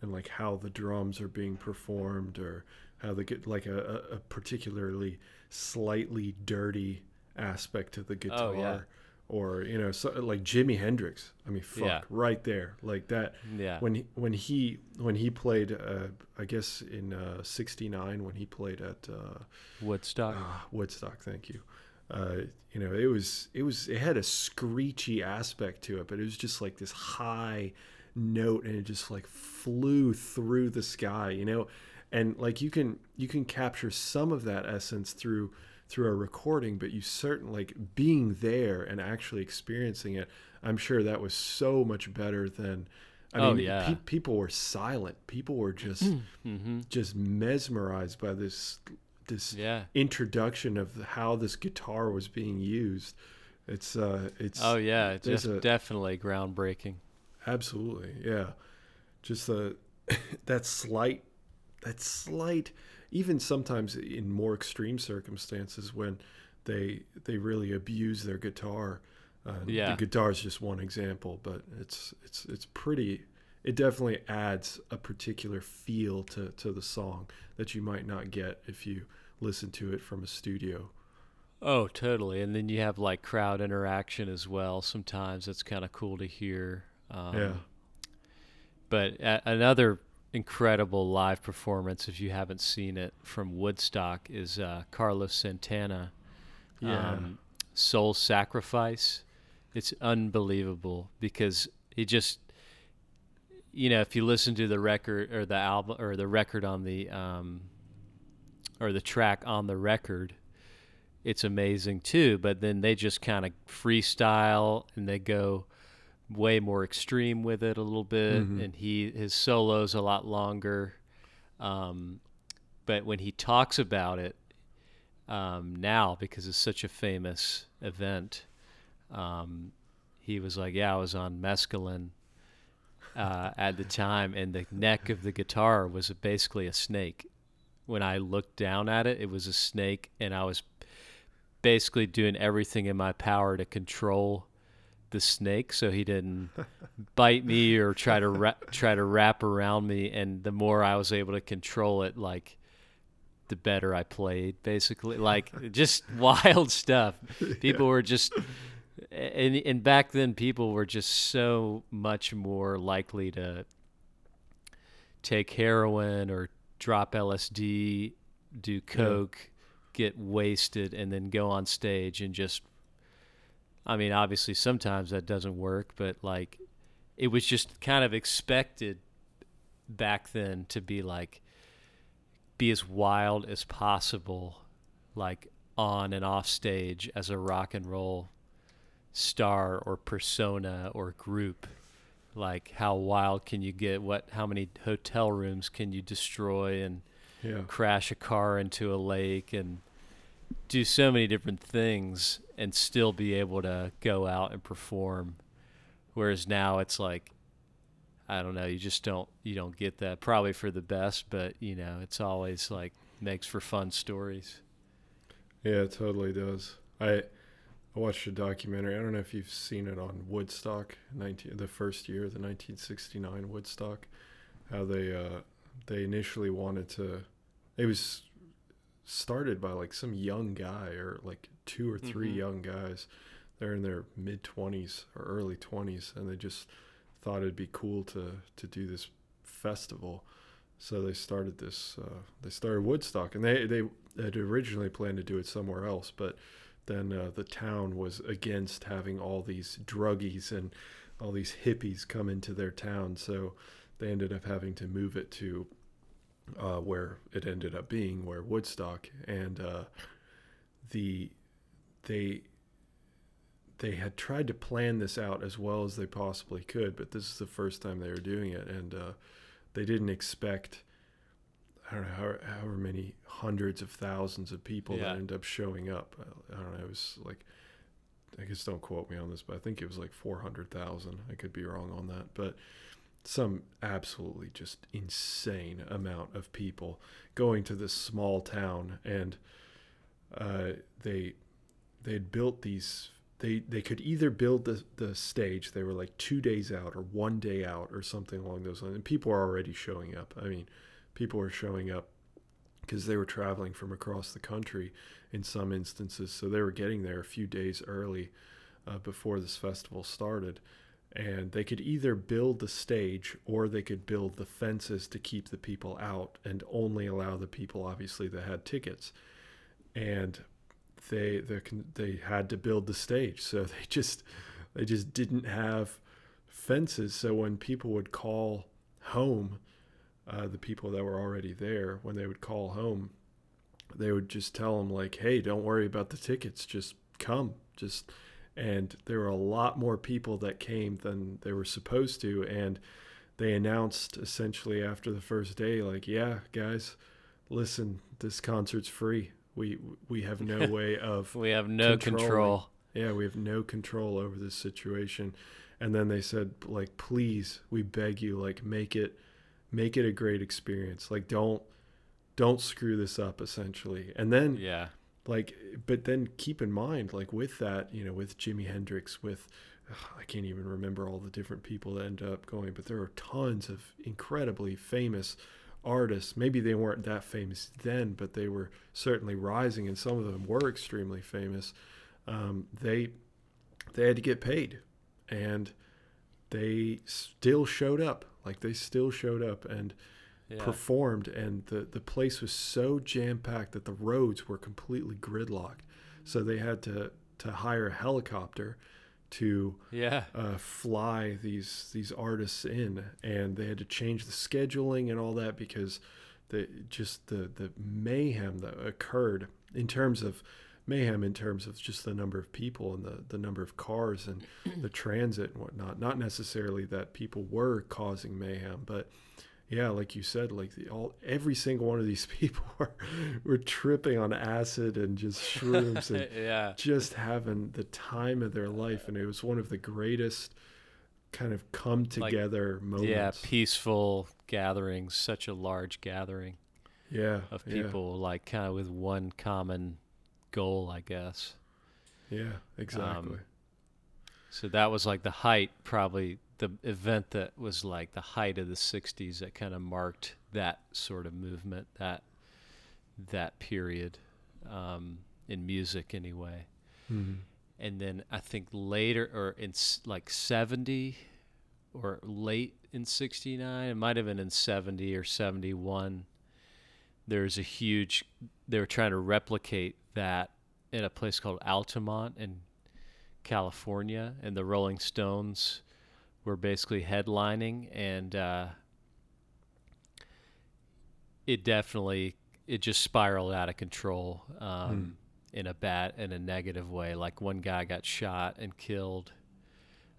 A: and like how the drums are being performed or how they get like a, a, a particularly slightly dirty aspect to the guitar
B: Oh, yeah.
A: or you know so, like Jimi Hendrix. I mean, fuck,
B: Yeah.
A: right there, like that.
B: yeah
A: When he, when he when he played, uh, I guess in uh, '69 when he played at uh,
B: woodstock
A: Ah, Woodstock, thank you. Uh, you know, it was it was it had a screechy aspect to it, but it was just like this high note, and it just like flew through the sky. You know, and like you can you can capture some of that essence through through a recording, but you certainly like being there and actually experiencing it. I'm sure that was so much better than. I
B: Oh,
A: mean,
B: yeah.
A: pe- people were silent. People were just
B: mm-hmm.
A: just mesmerized by this this
B: yeah
A: introduction of how this guitar was being used. It's uh it's
B: Oh yeah, it's just
A: a-
B: definitely groundbreaking.
A: absolutely yeah. Just the (laughs) that slight that slight even sometimes in more extreme circumstances when they they really abuse their guitar. Uh,
B: Yeah.
A: the guitar is just one example, but it's it's it's pretty. It definitely adds a particular feel to to the song that you might not get if you listen to it from a studio.
B: Oh, totally. And then you have like crowd interaction as well. Sometimes it's kind of cool to hear. Um,
A: yeah.
B: But a- another incredible live performance, if you haven't seen it, from Woodstock is uh, Carlos Santana.
A: Yeah.
B: um, Soul Sacrifice. It's unbelievable because he just, you know, if you listen to the record or the album or the record on the, um, or the track on the record, it's amazing too. But then they just kind of freestyle and they go way more extreme with it a little bit,
A: Mhm.
B: and he his solos a lot longer. Um, but when he talks about it um, now, because it's such a famous event, um, he was like, "Yeah, I was on mescaline." Uh, at the time, and the neck of the guitar was basically a snake. When I looked down at it, it was a snake, and I was basically doing everything in my power to control the snake so he didn't bite me or try to ra- try to wrap around me and the more I was able to control it like the better I played basically like just (laughs) wild stuff people yeah. were just and and back then people were just so much more likely to take heroin or drop LSD do coke yeah. get wasted and then go on stage and just I mean, obviously sometimes that doesn't work, but like it was just kind of expected back then to be like be as wild as possible like on and off stage as a rock and roll star or persona or group like how wild can you get what how many hotel rooms can you destroy and yeah. crash a car into a lake and do so many different things and still be able to go out and perform whereas now it's like i don't know you just don't you don't get that probably for the best but you know it's always like makes for fun stories
A: yeah it totally does i I watched a documentary. I don't know if you've seen it on Woodstock, 19, the first year, the 1969 Woodstock. How they uh, they initially wanted to. It was started by like some young guy or like two or 3 mm-hmm. young guys. They're in their mid twenties or early twenties, and they just thought it'd be cool to to do this festival. So they started this. Uh, they started Woodstock, and they they had originally planned to do it somewhere else, but then uh, the town was against having all these druggies and all these hippies come into their town. So they ended up having to move it to uh, where it ended up being, where Woodstock, and uh, the they they had tried to plan this out as well as they possibly could, but this is the first time they were doing it, and uh, they didn't expect. I don't know how, however many hundreds of thousands of people yeah. that end up showing up. I don't know. It was like, I guess don't quote me on this, but I think it was like 400,000. I could be wrong on that. But some absolutely just insane amount of people going to this small town and uh, they they had built these they they could either build the, the stage they were like two days out or one day out or something along those lines and people are already showing up. I mean people are showing up because they were traveling from across the country in some instances so they were getting there a few days early uh, before this festival started and they could either build the stage or they could build the fences to keep the people out and only allow the people obviously that had tickets. And they they, they had to build the stage. So (laughs) they just they just didn't have fences. So when people would call home uh, the people that were already there when they would call home they would just tell them like hey don't worry about the tickets. Just come. Just and there were a lot more people that came than they were supposed to and they announced essentially after the first day like yeah guys listen this concert's free. We we have no (laughs) way of
B: we have no control.
A: Yeah we have no control over this situation. And then they said like please we beg you like make it make it a great experience. Like don't don't screw this up essentially. And then
B: yeah
A: like but then keep in mind like with that you know with jimi hendrix with i can't even remember all the different people that end up going but there are tons of incredibly famous artists. Maybe they weren't that famous then but they were certainly rising and some of them were extremely famous. Um, they they had to get paid and they still showed up like they still showed up and yeah. performed, and the the place was so jam packed that the roads were completely gridlocked. So they had to to hire a helicopter to
B: yeah
A: uh, fly these these artists in, and they had to change the scheduling and all that because the just the the mayhem that occurred in terms of mayhem in terms of just the number of people and the, the number of cars and the transit and whatnot. Not necessarily that people were causing mayhem, but yeah, like you said, like the, all every single one of these (laughs) people were were tripping on acid and just (laughs) shrooms and
B: yeah.
A: just having the time of their life, and it was one of the greatest kind of come together like, moments.
B: Yeah, peaceful gatherings, such a large gathering.
A: Yeah,
B: of people
A: yeah.
B: like kind of with one common goal, I guess.
A: Yeah, exactly. Um,
B: So that was like the height, probably the event that was like the height of the '60s that kind of marked that sort of movement, that that period um, in music, anyway.
A: Mm-hmm.
B: And then I think later, or in like '70, or late in '69, it might have been in '70 or '71. There's a huge. They were trying to replicate that in a place called Altamont in California, and the Rolling Stones were basically headlining, and uh, it definitely it just spiraled out of control um, in a bad in a negative way. Like one guy got shot and killed,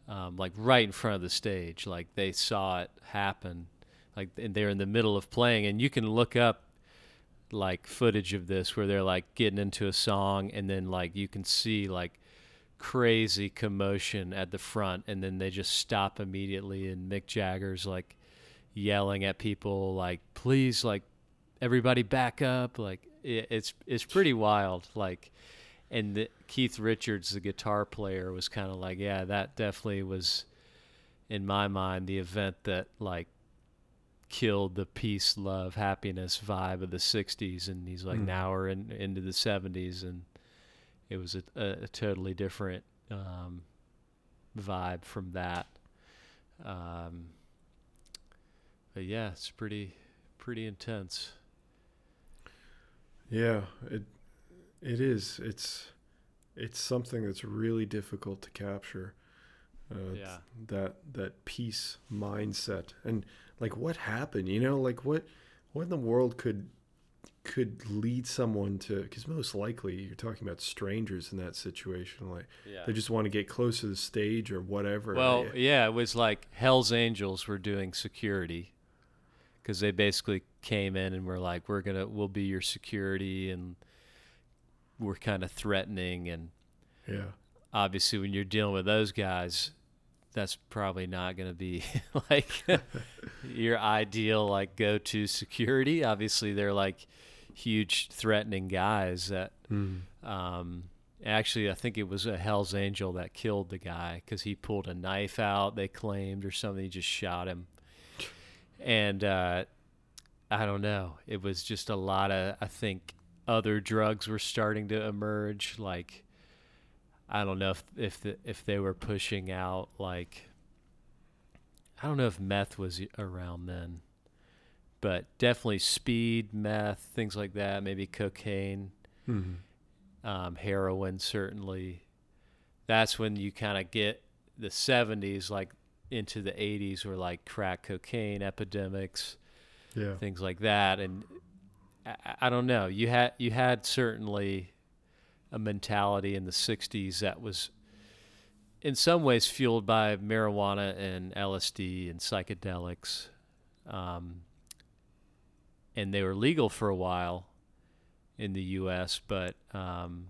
B: um, like right in front of the stage. Like they saw it happen, like and they're in the middle of playing, and you can look up like footage of this where they're like getting into a song and then like you can see like crazy commotion at the front and then they just stop immediately and Mick Jagger's like yelling at people like please like everybody back up like it, it's it's pretty wild like and the, Keith Richards the guitar player was kind of like yeah that definitely was in my mind the event that like killed the peace love happiness vibe of the 60s and he's like
A: Mm.
B: now we're in, into the 70s and it was a, a, a totally different um, vibe from that um, but yeah it's pretty pretty intense
A: Yeah, it it is. It's it's something that's really difficult to capture. Uh,
B: Yeah.
A: That that peace mindset and like what happened? You know, like what what in the world could could lead someone to? Because most likely you're talking about strangers in that situation. Like
B: yeah
A: they just want to get close to the stage or whatever.
B: Well, yeah, it was like Hell's Angels were doing security because they basically came in and were like, "We're gonna, we'll be your security," and we're kind of threatening. And
A: yeah,
B: obviously, when you're dealing with those guys, that's probably not gonna be (laughs) like (laughs) your ideal like go-to security. Obviously, they're like huge threatening guys that
A: Mm.
B: um, actually, I think it was a Hell's Angel that killed the guy because he pulled a knife out. They claimed or something. He just shot him, and uh, I don't know. It was just a lot of. I think other drugs were starting to emerge. Like I don't know if if the, if they were pushing out like. I don't know if meth was around then, but definitely speed, meth, things like that. Maybe cocaine
A: Mhm.
B: um, heroin certainly. That's when you kind of get the 70s, like into the 80s, were like crack cocaine epidemics,
A: yeah,
B: things like that. And I, I don't know. You had you had certainly a mentality in the 60s that was in some ways fueled by marijuana and LSD and psychedelics. Um, and they were legal for a while in the U.S., but um,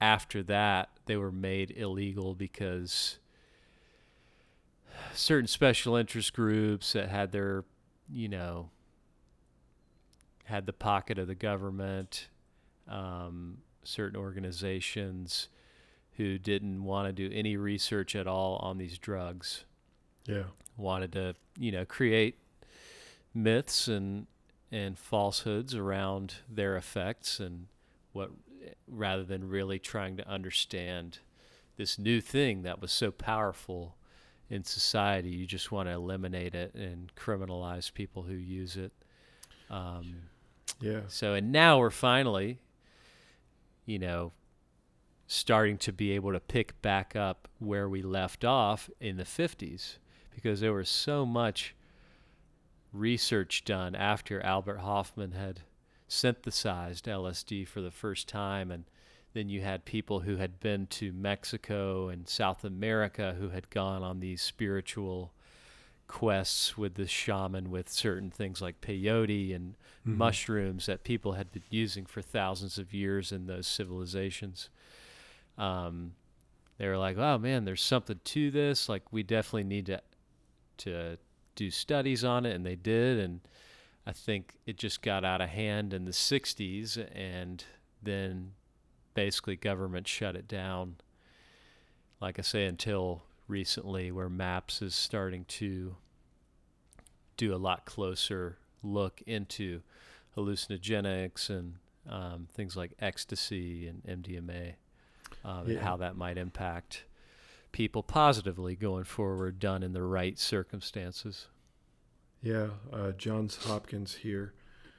B: after that, they were made illegal because certain special interest groups that had their, you know, had the pocket of the government, um, certain organizations who didn't want to do any research at all on these drugs
A: yeah,
B: wanted to, you know, create myths and and falsehoods around their effects and what rather than really trying to understand this new thing that was so powerful in society you just want to eliminate it and criminalize people who use it. Um,
A: yeah,
B: so and now we're finally you know starting to be able to pick back up where we left off in the 50s because there was so much research done after Albert Hofmann had synthesized LSD for the first time and then you had people who had been to Mexico and South America who had gone on these spiritual quests with the shaman with certain things like peyote and
A: Mhm.
B: mushrooms that people had been using for thousands of years in those civilizations. Um, they were like, "Oh man, there's something to this. Like, we definitely need to to do studies on it," and they did. And I think it just got out of hand in the '60s, and then basically government shut it down like I say, until recently, where MAPS is starting to do a lot closer look into hallucinogenics and um, things like ecstasy and MDMA, um, and how that might impact people positively going forward, done in the right circumstances.
A: Yeah, uh, Johns Hopkins here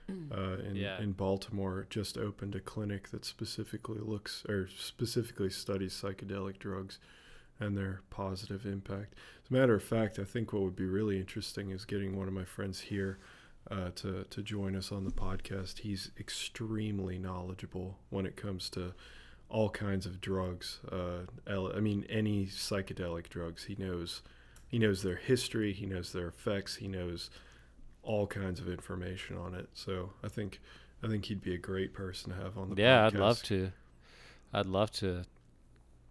A: uh, in
B: Yeah.
A: in Baltimore just opened a clinic that specifically looks or specifically studies psychedelic drugs and their positive impact. As a matter of fact, I think what would be really interesting is getting one of my friends here uh, to to join us on the podcast. He's extremely knowledgeable when it comes to all kinds of drugs. Uh, I mean, any psychedelic drugs. He knows. He knows their history. He knows their effects. He knows all kinds of information on it. So I think I think he'd be a great person to have on the
B: yeah,
A: podcast.
B: I'd love to. I'd love to.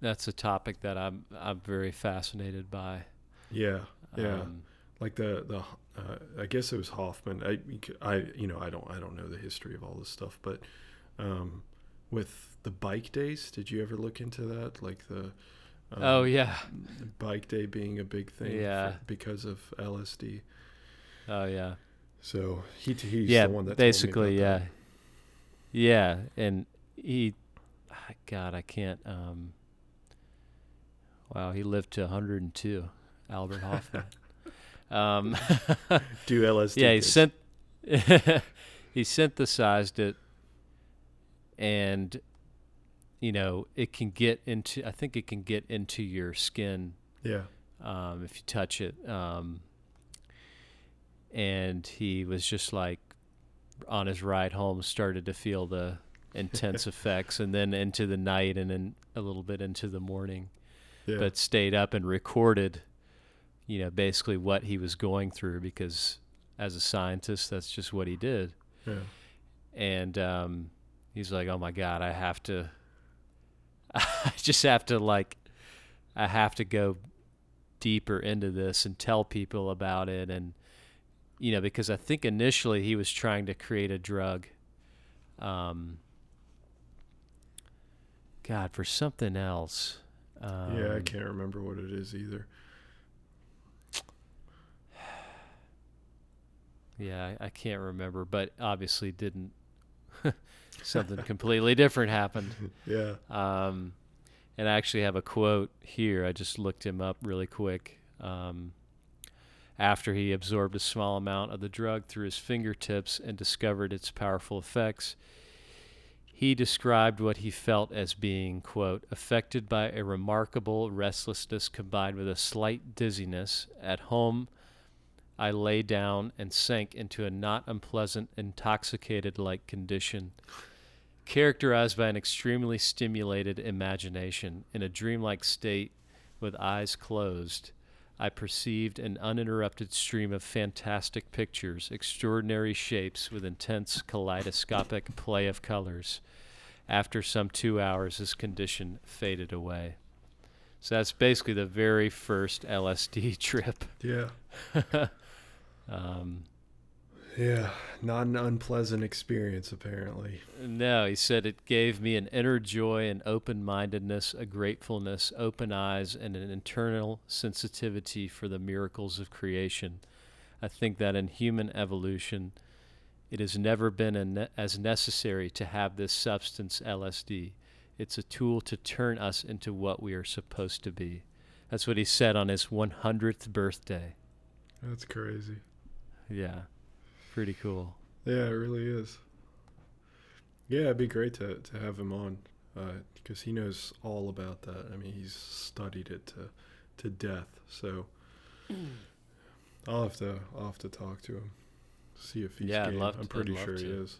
B: That's a topic that I'm I'm very fascinated by.
A: Yeah, yeah.
B: Um,
A: like the the uh, I guess it was Hofmann. I I you know I don't I don't know the history of all this stuff, but um, with the bike days, did you ever look into that? Like the um,
B: oh yeah.
A: bike day being a big thing, for-
B: Yeah.
A: because of LSD.
B: Oh yeah.
A: So he he's
B: yeah.
A: the one that
B: basically, yeah.
A: that.
B: Yeah, and he, ah, God, I can't. Um, wow, he lived to 102. Albert Hofmann. (laughs) um, (laughs)
A: Do LSD.
B: yeah, he sent (laughs) he synthesized it, and you know it can get into. I think it can get into your skin
A: Yeah,
B: um, if you touch it. Um, and he was just like on his ride home, started to feel the (laughs) intense effects, and then into the night, and then a little bit into the morning.
A: yeah,
B: But stayed up and recorded, you know, basically what he was going through because as a scientist, that's just what he did
A: yeah,
B: and um, he's like, "Oh my god, I have to, (laughs) I just have to like, I have to go deeper into this and tell people about it." And you know, because I think initially he was trying to create a drug, um, God, for something else. Um,
A: yeah. I can't remember what it is either. (sighs)
B: Yeah, I, I can't remember, but obviously didn't. Something completely different happened. (laughs)
A: Yeah,
B: Um, and I actually have a quote here. I just looked him up really quick. Um, after he absorbed a small amount of the drug through his fingertips and discovered its powerful effects, he described what he felt as being, quote, affected by a remarkable restlessness combined with a slight dizziness. At home, I lay down and sank into a not unpleasant, intoxicated like condition characterized by an extremely stimulated imagination. In a dreamlike state, with eyes closed, I perceived an uninterrupted stream of fantastic pictures, extraordinary shapes with intense kaleidoscopic play of colors. After some two hours, this condition faded away. So that's basically the very first LSD (laughs) trip.
A: yeah, (laughs)
B: Um,
A: yeah. Not an unpleasant experience, apparently.
B: No, he said it gave me an inner joy, an open mindedness, a gratefulness, open eyes, and an internal sensitivity for the miracles of creation. I think that in human evolution, it has never been a ne- as necessary to have this substance, LSD. It's a tool to turn us into what we are supposed to be. That's what he said on his 100th birthday.
A: That's crazy.
B: Yeah, pretty cool.
A: Yeah, it really is. Yeah, it'd be great to, to have him on uh, because he knows all about that. I mean, he's studied it to to death. So I'll have to I'll have to talk to him, see if he's
B: Yeah, I'd
A: game.
B: love
A: I'm
B: to-
A: pretty
B: I'd love
A: sure he is.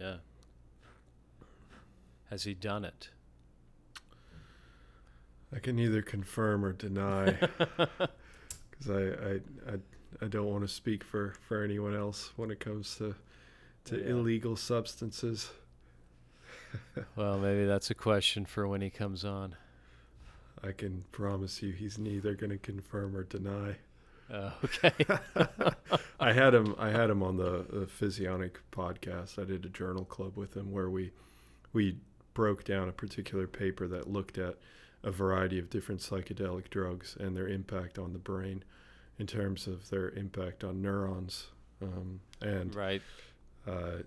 B: Yeah. Has he done it?
A: I can neither confirm or deny (laughs) because I, I I I don't want to speak for for anyone else when it comes to to
B: Yeah.
A: illegal substances. (laughs)
B: Well, maybe that's a question for when he comes on.
A: I can promise you, he's neither going to confirm or deny.
B: Uh, okay. (laughs)
A: I had him. I had him on the, the Physionic podcast. I did a journal club with him where we we broke down a particular paper that looked at a variety of different psychedelic drugs and their impact on the brain in terms of their impact on neurons. Um, and
B: Right.
A: uh,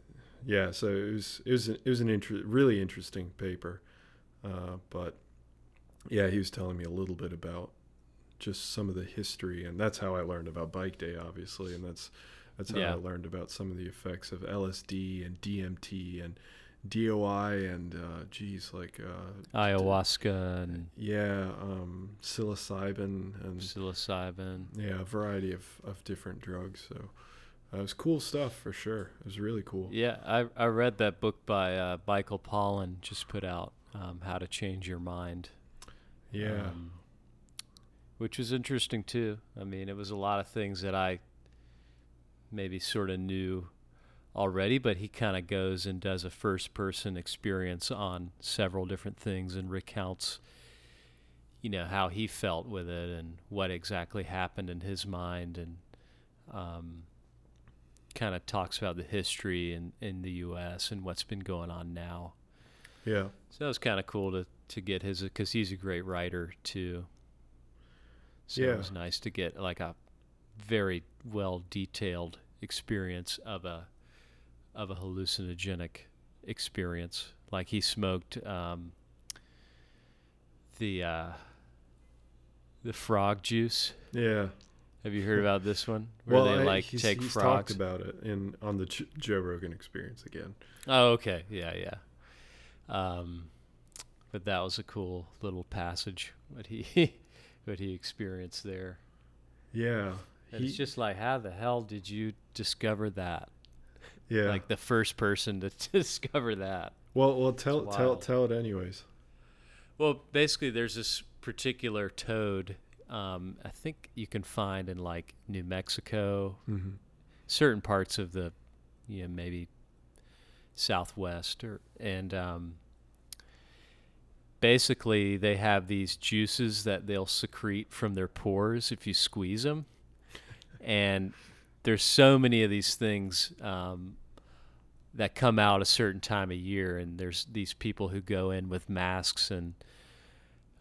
A: yeah, so it was it was it was an inter- really interesting paper, uh, but yeah, he was telling me a little bit about just some of the history, and that's how I learned about Bike Day, obviously, and that's that's how
B: Yeah.
A: I learned about some of the effects of LSD and DMT and DOI and uh, geez, like uh,
B: Ayahuasca and
A: yeah, um, psilocybin and
B: psilocybin.
A: yeah, a variety of, of different drugs. So uh, it was cool stuff for sure. It was really cool.
B: Yeah, I I read that book by uh, Michael Pollan just put out, um, How to Change Your Mind.
A: Yeah.
B: um, which was interesting too. I mean, it was a lot of things that I maybe sort of knew already, but he kind of goes and does a first person experience on several different things and recounts, you know, how he felt with it and what exactly happened in his mind and um, kind of talks about the history in, in the U.S. and what's been going on now.
A: yeah.
B: So it was kind of cool to, to get his because he's a great writer too. So
A: Yeah.
B: it was nice to get like a very well detailed experience of a of a hallucinogenic experience. Like he smoked um, the uh, the frog juice.
A: Yeah.
B: Have you heard about this one? (laughs) Where
A: well,
B: they
A: I-
B: like
A: he's,
B: take
A: he's
B: frogs.
A: talked about it in on the J- Joe Rogan Experience again.
B: Oh, okay. Yeah, yeah. Um, but that was a cool little passage what he (laughs) what he experienced there.
A: Yeah. He-
B: it's just like, how the hell did you discover that?
A: Yeah.
B: Like the first person to (laughs) discover that.
A: well, well, tell tell tell it anyways.
B: Well, basically, there's this particular toad. Um, I think you can find in like New Mexico,
A: Mm-hmm.
B: certain parts of the, you know, maybe Southwest, or and um, basically they have these juices that they'll secrete from their pores if you squeeze them, and there's so many of these things um, that come out a certain time of year, and there's these people who go in with masks and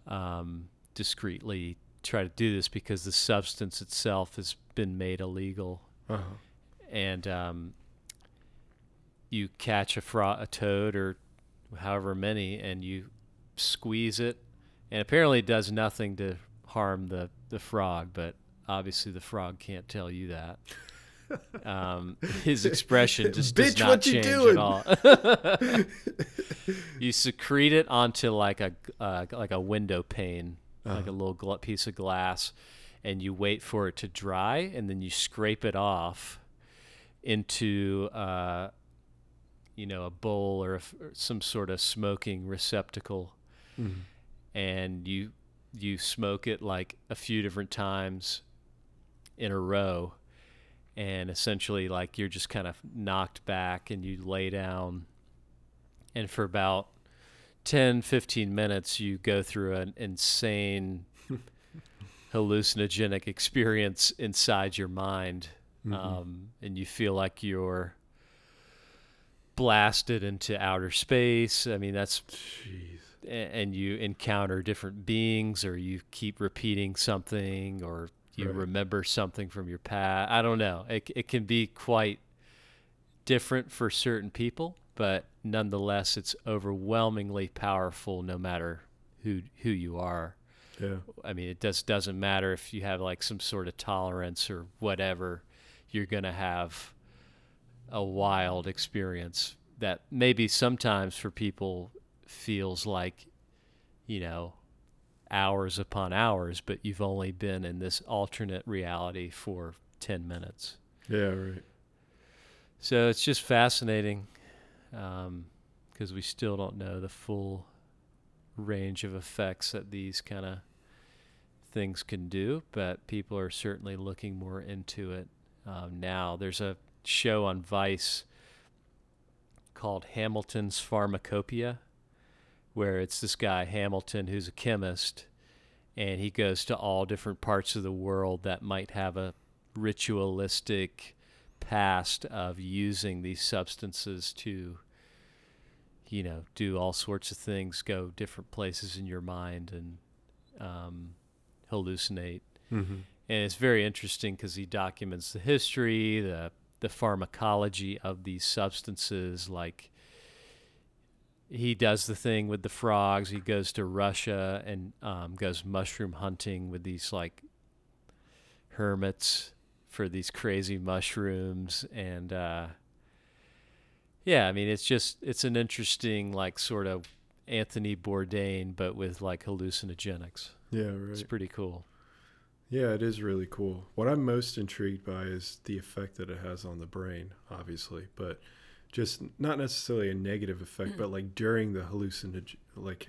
B: um, discreetly try to do this because the substance itself has been made illegal
A: Uh-huh.
B: and um, you catch a fro- a toad or however many, and you squeeze it, and apparently it does nothing to harm the the frog, but obviously the frog can't tell you that. Um, his expression just does
A: Bitch,
B: not
A: what you
B: change
A: doing?
B: at all. (laughs) you secrete it onto like a uh, like a window pane, like a
A: Uh-huh.
B: little gla- piece of glass, and you wait for it to dry, and then you scrape it off into uh, you know a bowl or, a or some sort of smoking receptacle,
A: Mhm.
B: and you you smoke it like a few different times in a row and essentially like you're just kind of knocked back and you lay down and for about 10 15 minutes you go through an insane (laughs) hallucinogenic experience inside your mind
A: Mhm.
B: um, and you feel like you're blasted into outer space i mean that's
A: Jeez.
B: and you encounter different beings or you keep repeating something or you
A: Right.
B: remember something from your past i don't know it, it can be quite different for certain people but nonetheless it's overwhelmingly powerful no matter who who you are
A: Yeah.
B: i mean it just doesn't matter if you have like some sort of tolerance or whatever you're going to have a wild experience that maybe sometimes for people feels like you know hours upon hours but you've only been in this alternate reality for 10 minutes
A: Yeah. Right.
B: so it's just fascinating because we still don't know the full range of effects that these kind of things can do, but people are certainly looking more into it um, now. There's a show on Vice called Hamilton's Pharmacopoeia, where it's this guy, Hamilton, who's a chemist, and he goes to all different parts of the world that might have a ritualistic past of using these substances to you know do all sorts of things go different places in your mind and um, hallucinate.
A: Mm-hmm.
B: And it's very interesting because he documents the history, the the pharmacology of these substances. Like he does the thing with the frogs. He goes to Russia and um, goes mushroom hunting with these like hermits for these crazy mushrooms and. Uh, yeah, I mean, it's just it's an interesting like sort of Anthony Bourdain, but with like hallucinogenics.
A: Yeah, right.
B: It's pretty cool.
A: Yeah, it is really cool. What I'm most intrigued by is the effect that it has on the brain, obviously, but just not necessarily a negative effect, but like during the hallucinog like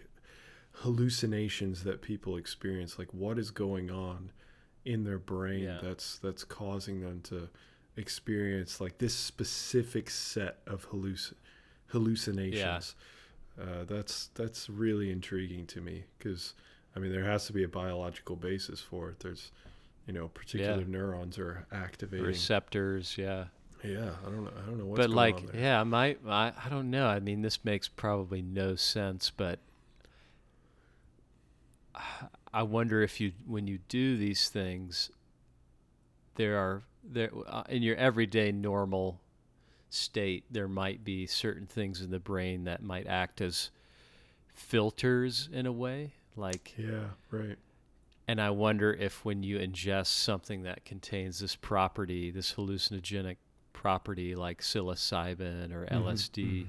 A: hallucinations that people experience, like what is going on in their brain
B: Yeah.
A: that's that's causing them to experience like this specific set of halluc- hallucinations. Uh, that's that's really intriguing to me because I mean there has to be a biological basis for it. There's you know particular
B: Yeah.
A: neurons are activating.
B: Receptors, yeah.
A: Yeah, I don't know. I don't know what's
B: but
A: going
B: like,
A: on there.
B: yeah, my, I I don't know. I mean, this makes probably no sense, but (sighs) I wonder if you when you do these things, there are there uh, in your everyday normal state, there might be certain things in the brain that might act as filters in a way, like
A: Yeah, right.
B: and I wonder if when you ingest something that contains this property, this hallucinogenic property like psilocybin or
A: Mhm,
B: LSD,
A: mhm.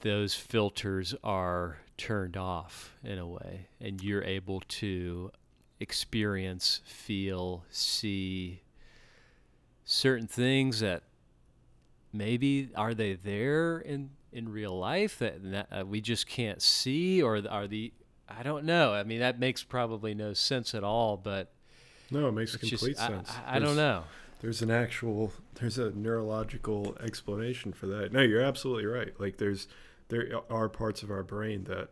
B: those filters are turned off in a way, and you're able to experience, feel, see certain things that maybe are they there in in real life that, that uh, we just can't see or are the I don't know. I mean that makes probably no sense at all, but
A: No, it makes
B: it's just
A: complete
B: I,
A: sense.
B: I, I don't know.
A: There's an actual there's a neurological explanation for that. No, you're absolutely right. Like there's there are parts of our brain that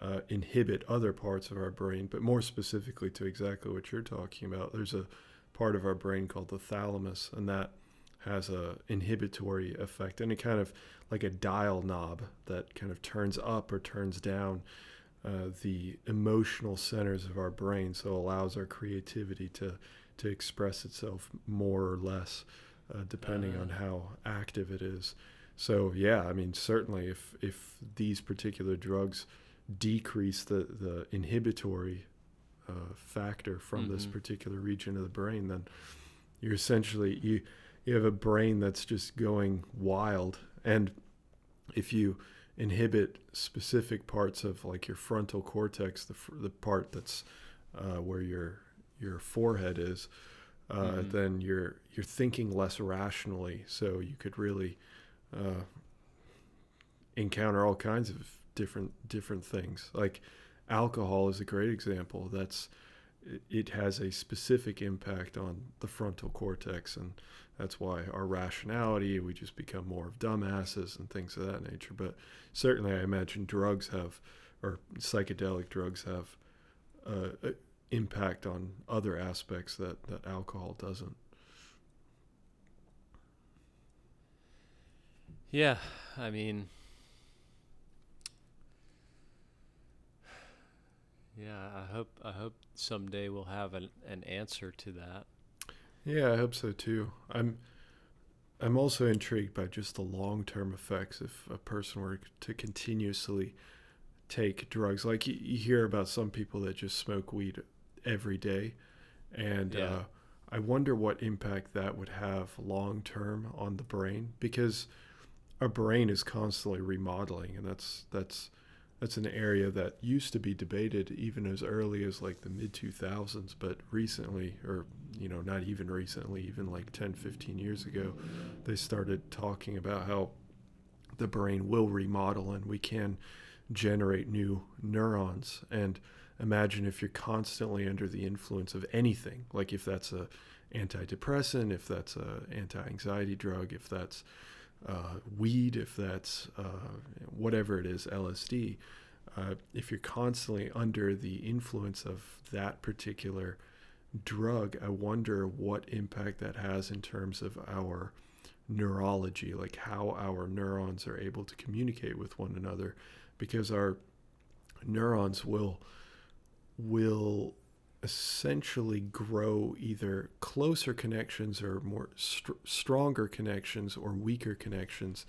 A: uh, inhibit other parts of our brain, but more specifically to exactly what you're talking about. There's a part of our brain called the thalamus, and that has a inhibitory effect, and it kind of like a dial knob that kind of turns up or turns down uh, the emotional centers of our brain, so allows our creativity to to express itself more or less, uh, depending
B: Ah.
A: on how active it is. So yeah, I mean certainly if if these particular drugs decrease the the inhibitory uh, factor from this
B: Mhm.
A: particular region of the brain, then you're essentially you you have a brain that's just going wild, and if you inhibit specific parts of like your frontal cortex, the the part that's uh, where your your forehead is, uh,
B: Mhm.
A: then you're you're thinking less rationally. So you could really uh, encounter all kinds of different different things. Like alcohol is a great example. That's it- has a specific impact on the frontal cortex, and that's why our rationality we just become more of dumbasses and things of that nature. But certainly, I imagine drugs have or psychedelic drugs have uh, impact on other aspects that that alcohol doesn't.
B: Yeah, I mean, yeah, I hope I hope someday we'll have an, an answer to that.
A: Yeah, I hope so too. I'm I'm also intrigued by just the long-term effects if a person were to continuously take drugs. Like you, you hear about some people that just smoke weed every day, and
B: Yeah.
A: uh, I wonder what impact that would have long-term on the brain because our brain is constantly remodeling, and that's that's that's an area that used to be debated even as early as like the mid 2000s but recently or you know not even recently even like 10 15 years ago they started talking about how the brain will remodel and we can generate new neurons and imagine if you're constantly under the influence of anything like if that's a antidepressant if that's a anti-anxiety drug if that's uh, weed, if that's uh, whatever it is, LSD, uh, if you're constantly under the influence of that particular drug, I wonder what impact that has in terms of our neurology, like how our neurons are able to communicate with one another, because our neurons will will essentially grow either closer connections or more str- stronger connections or weaker connections,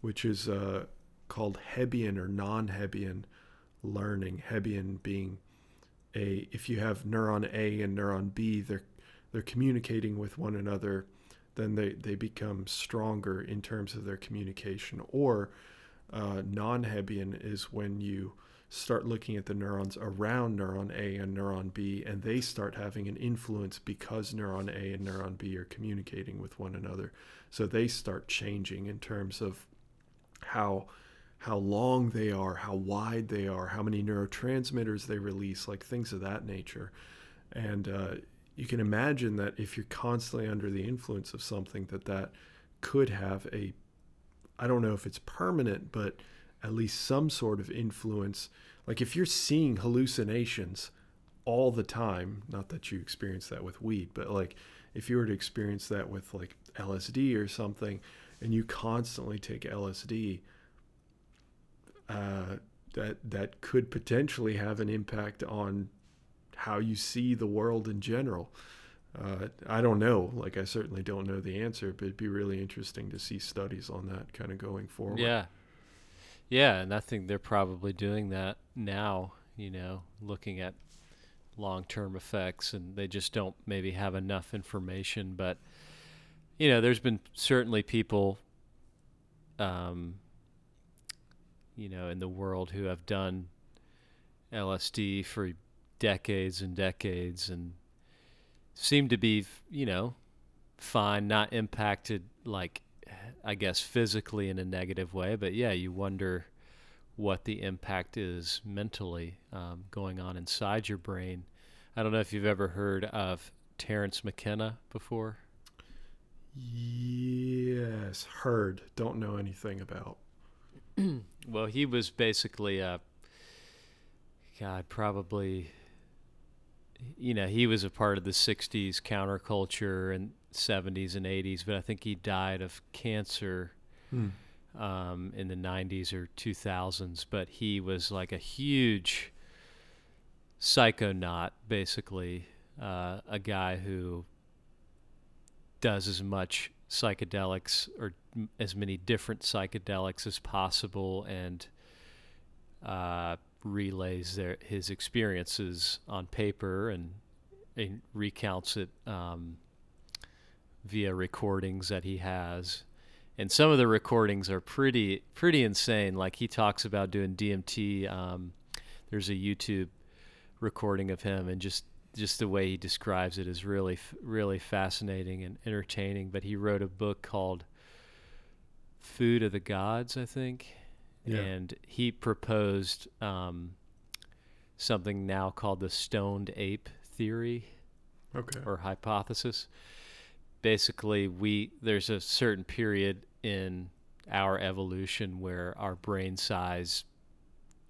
A: which is uh, called Hebbian or non-Hebbian learning. Hebbian being a if you have neuron A and neuron B, they're they're communicating with one another, then they, they become stronger in terms of their communication. Or uh, non-Hebbian is when you start looking at the neurons around neuron A and neuron B, and they start having an influence because neuron A and neuron B are communicating with one another. So they start changing in terms of how how long they are, how wide they are, how many neurotransmitters they release, like things of that nature. And uh, you can imagine that if you're constantly under the influence of something, that that could have a, I don't know if it's permanent, but at least some sort of influence. Like if you're seeing hallucinations all the time, not that you experience that with weed, but like if you were to experience that with like LSD or something, and you constantly take LSD, uh, that that could potentially have an impact on how you see the world in general. Uh, I don't know. Like I certainly don't know the answer, but it'd be really interesting to see studies on that kind of going forward.
B: Yeah, yeah, and I think they're probably doing that now, you know, looking at long term effects, and they just don't maybe have enough information. But, you know, there's been certainly people, um, you know, in the world who have done LSD for decades and decades and seem to be, you know, fine, not impacted like I guess physically in a negative way, but yeah, you wonder what the impact is mentally um, going on inside your brain. I don't know if you've ever heard of Terence McKenna before.
A: Yes, heard. Don't know anything about. (clears throat)
B: well, he was basically a God, probably. You know, he was a part of the '60s counterculture and 70s and 80s, but I think he died of cancer hmm. um, in the 90s or 2000s. But he was like a huge psychonaut, basically, uh, a guy who does as much psychedelics or as many different psychedelics as possible and uh, relays their, his experiences on paper and, and recounts it um, via recordings that he has. And some of the recordings are pretty pretty insane. Like he talks about doing DMT. Um, there's a YouTube recording of him, and just just the way he describes it is really really fascinating and entertaining. But he wrote a book called Food of the Gods, I think, yeah. and he proposed um, something now called the stoned ape theory,
A: okay.
B: or hypothesis basically we there's a certain period in our evolution where our brain size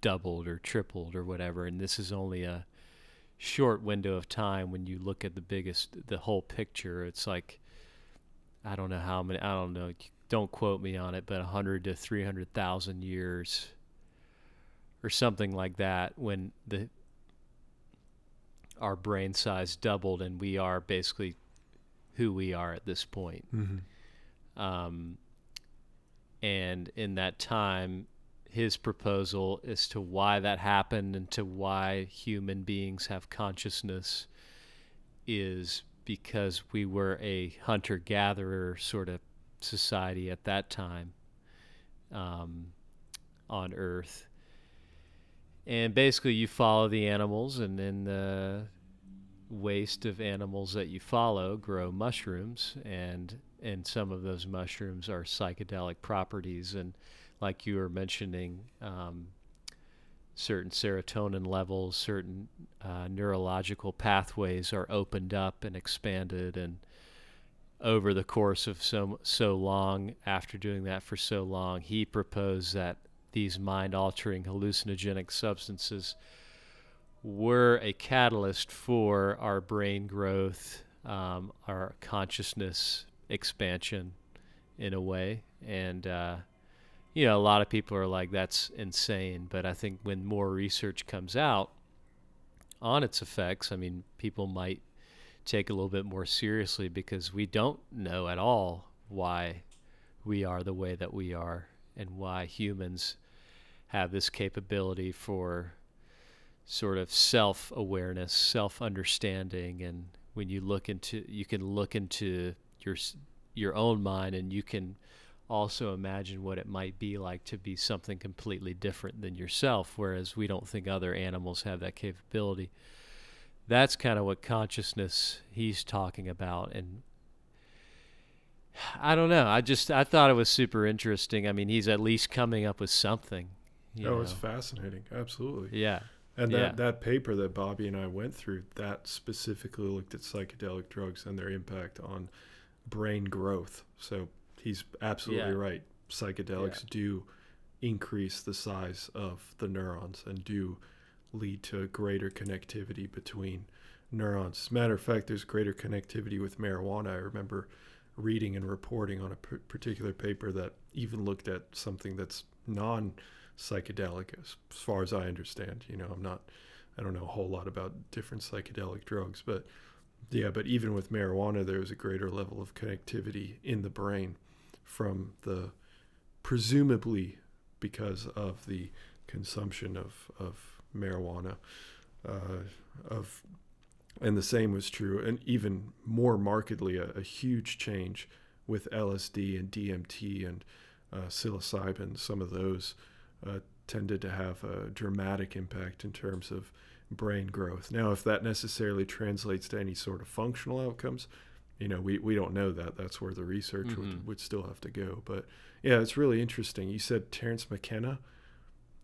B: doubled or tripled or whatever and this is only a short window of time when you look at the biggest the whole picture. It's like i don't know how many i don't know don't quote me on it but 100 to 300,000 years or something like that when the our brain size doubled and we are basically who we are at this point.
A: Mm-hmm.
B: Um, and in that time, his proposal as to why that happened and to why human beings have consciousness is because we were a hunter gatherer sort of society at that time um, on Earth. And basically, you follow the animals, and then the waste of animals that you follow grow mushrooms and and some of those mushrooms are psychedelic properties. And like you were mentioning um, certain serotonin levels certain uh, neurological pathways are opened up and expanded. And over the course of so so long after doing that for so long he proposed that these mind altering hallucinogenic substances were a catalyst for our brain growth, um, our consciousness expansion in a way. And, uh, you know, a lot of people are like, that's insane. But I think when more research comes out on its effects, I mean, people might take a little bit more seriously because we don't know at all why we are the way that we are and why humans have this capability for sort of self awareness, self understanding, and when you look into, you can look into your your own mind, and you can also imagine what it might be like to be something completely different than yourself. Whereas we don't think other animals have that capability. That's kind of what consciousness he's talking about, and I don't know. I just I thought it was super interesting. I mean, he's at least coming up with something.
A: oh, know. it's fascinating. Absolutely.
B: Yeah.
A: And that, yeah. that paper that Bobby and I went through, that specifically looked at psychedelic drugs and their impact on brain growth. So he's absolutely yeah. right. Psychedelics yeah. do increase the size of the neurons and do lead to greater connectivity between neurons. As a matter of fact, there's greater connectivity with marijuana. I remember reading and reporting on a p- particular paper that even looked at something that's non psychedelic as far as I understand. You know, I'm not I don't know a whole lot about different psychedelic drugs, but yeah, but even with marijuana there's a greater level of connectivity in the brain from the presumably because of the consumption of of marijuana uh, of and the same was true and even more markedly a, a huge change with LSD and DMT and uh, psilocybin some of those uh, tended to have a dramatic impact in terms of brain growth. Now, if that necessarily translates to any sort of functional outcomes, you know, we, we don't know that. That's where the research mm-hmm. would, would still have to go. But yeah, it's really interesting. You said Terence McKenna.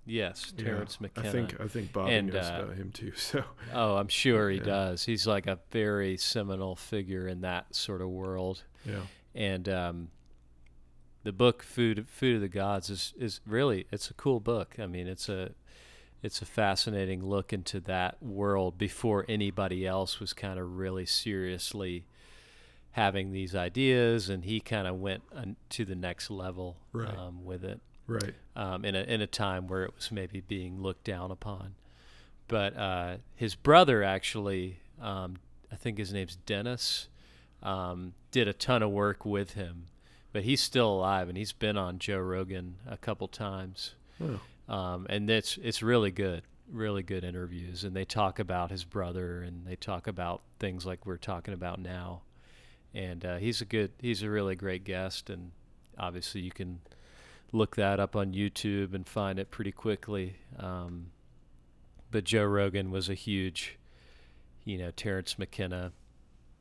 B: Yes, Terence yeah, McKenna.
A: I think I think Bobby and, knows uh, about him too. (laughs) So.
B: Oh, I'm sure he yeah. does. He's like a very seminal figure in that sort of world.
A: Yeah.
B: And um, the book Food Food of the Gods is is really it's a cool book. I mean, it's a it's a fascinating look into that world before anybody else was kind of really seriously having these ideas, and he kind of went to the next level
A: right.
B: um, with it.
A: Right.
B: Um, in a in a time where it was maybe being looked down upon, but uh, his brother actually, um, I think his name's Dennis, um, did a ton of work with him but he's still alive and he's been on Joe Rogan a couple times. Um, and it's it's really good, really good interviews. And they talk about his brother and they talk about things like we're talking about now. And uh, he's a good, he's a really great guest. And obviously, you can look that up on YouTube and find it pretty quickly. Um, but Joe Rogan was a huge, you know, Terence McKenna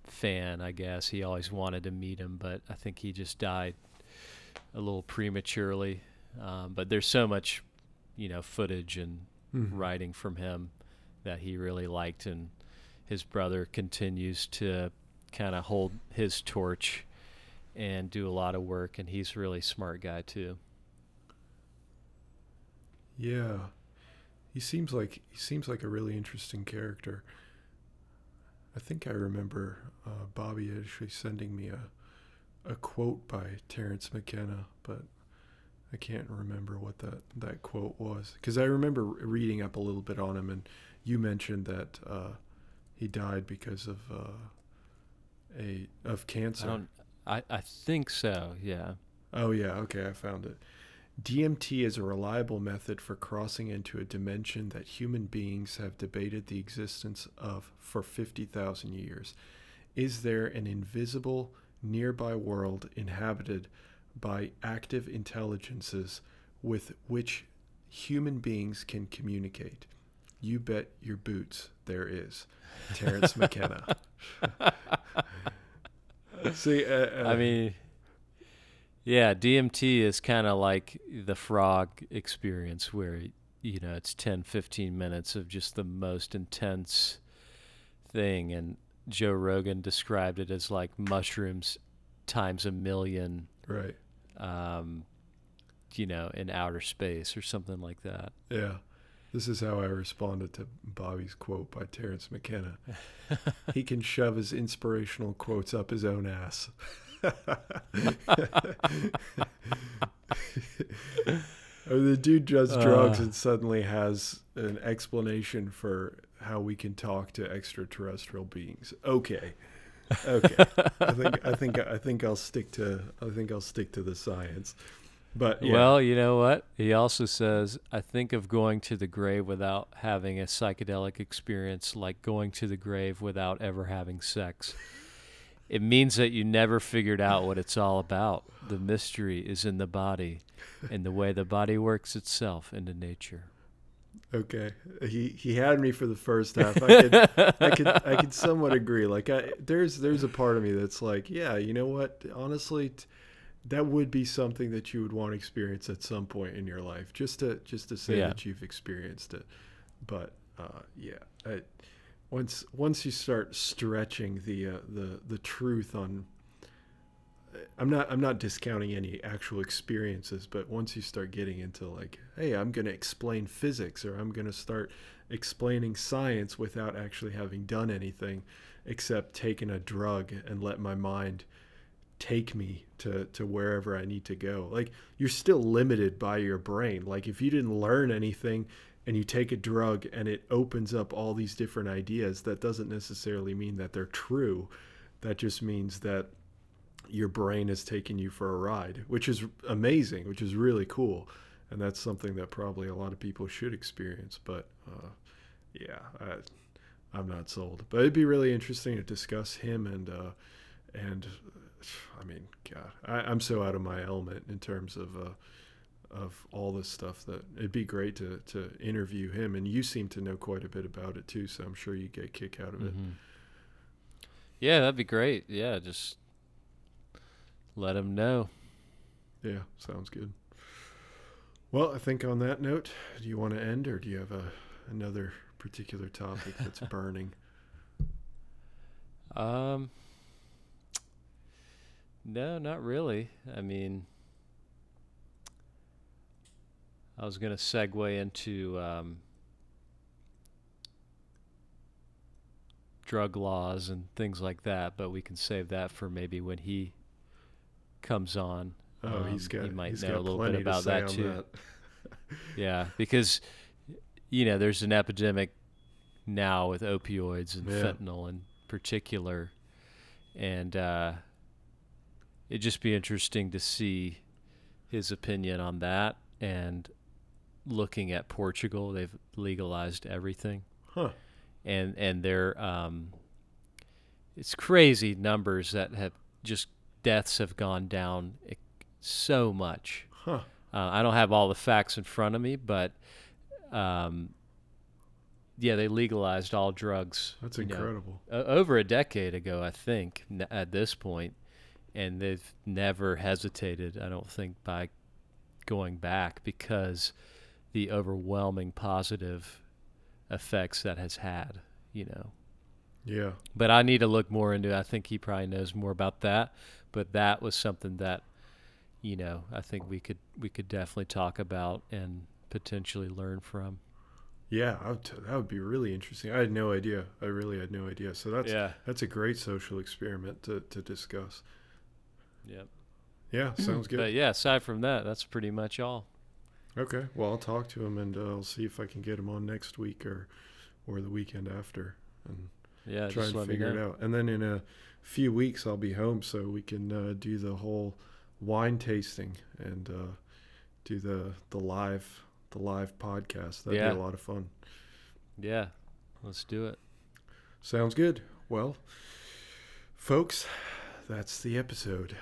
B: fan, I guess. He always wanted to meet him, but I think he just died a little prematurely. Um, but there's so much, you know, footage and mm-hmm. writing from him that he really liked, and his brother continues to kind of hold his torch and do a lot of work, and he's a really smart guy too.
A: Yeah, he seems like he seems like a really interesting character. I think I remember uh, Bobby actually sending me a a quote by Terence McKenna, but I can't remember what that that quote was because I remember reading up a little bit on him, and you mentioned that uh, he died because of uh, a of cancer.
B: I, I I think so. Yeah.
A: Oh yeah. Okay, I found it. DMT is a reliable method for crossing into a dimension that human beings have debated the existence of for 50,000 years. Is there an invisible, nearby world inhabited by active intelligences with which human beings can communicate? You bet your boots there is. Terence McKenna. (laughs) See, uh, uh,
B: I mean, yeah, DMT is kind of like the frog experience where you know it's 10 15 minutes of just the most intense thing and Joe Rogan described it as like mushrooms times a million
A: right
B: um you know in outer space or something like that
A: yeah this is how I responded to Bobby's quote by Terence McKenna. (laughs) he can shove his inspirational quotes up his own ass. (laughs) the dude does drugs uh, and suddenly has an explanation for how we can talk to extraterrestrial beings. Okay. Okay. I think I think I think I'll stick to I think I'll stick to the science. But yeah.
B: Well, you know what? He also says, I think of going to the grave without having a psychedelic experience like going to the grave without ever having sex. It means that you never figured out what it's all about. The mystery is in the body and the way the body works itself into nature.
A: Okay, he he had me for the first half. I could I could I could somewhat agree. Like I there's there's a part of me that's like, yeah, you know what? Honestly, t- that would be something that you would want to experience at some point in your life, just to just to say
B: Yeah.
A: that you've experienced it. But uh, yeah, I, once once you start stretching the uh, the the truth on, I'm not I'm not discounting any actual experiences, but once you start getting into like, hey, I'm going to explain physics or I'm going to start explaining science without actually having done anything except taken a drug and let my mind take me to to wherever I need to go. Like you're still limited by your brain. Like if you didn't learn anything and you take a drug and it opens up all these different ideas, that doesn't necessarily mean that they're true. That just means that your brain is taking you for a ride, which is amazing, which is really cool. And that's something that probably a lot of people should experience. But uh, yeah, I, I'm not sold. But it'd be really interesting to discuss him and uh, and I mean, God, I, I'm so out of my element in terms of uh, of all this stuff that it'd be great to to interview him. And you seem to know quite a bit about it too, so I'm sure you get a kick out of it.
B: Mhm. Yeah, that'd be great. Yeah, just let him know.
A: Yeah, sounds good. Well, I think on that note, do you want to end, or do you have a another particular topic that's (laughs) burning?
B: Um, no, not really. I mean, I was going to segue into um, drug laws and things like that, but we can save that for maybe when he comes on.
A: Oh, he's
B: Um,
A: got
B: he might know a little bit about
A: say
B: that too.
A: that. (laughs)
B: Yeah, because you know there's an epidemic now with opioids and
A: Yeah.
B: fentanyl in particular, and uh, it'd just be interesting to see his opinion on that. And looking at Portugal, they've legalized everything,
A: Huh.
B: and and they're um, it's crazy numbers that have just deaths have gone down so much.
A: Huh.
B: Uh, I don't have all the facts in front of me, but um, yeah, they legalized all drugs.
A: That's
B: you know,
A: incredible.
B: over a decade ago, I think, n- at this point, and they've never hesitated. I don't think by going back because the overwhelming positive effects that has had. You know,
A: Yeah.
B: but I need to look more into. it. I think he probably knows more about that. But that was something that, you know, I think we could we could definitely talk about and potentially learn from.
A: Yeah, I would t- that would be really interesting. I had no idea. I really had no idea. So that's
B: yeah.
A: that's a great social experiment to, to discuss.
B: Yep.
A: Yeah, sounds good.
B: But yeah, aside from that, that's pretty much all.
A: Okay. Well, I'll talk to him and uh, I'll see if I can get him on next week or or the weekend after and
B: Yeah,
A: try
B: just
A: and figure it out. And then in a few weeks, I'll be home so we can uh, do the whole wine tasting and uh, do the the live the live podcast. That'd
B: Yeah.
A: be a lot of fun.
B: Yeah, let's do it.
A: Sounds good. Well, folks, that's the episode.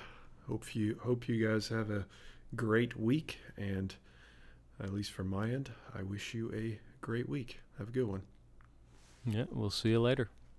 A: Hope you hope you guys have a great week and at least from my end, I wish you a great week. Have a good one.
B: Yeah, we'll see you later.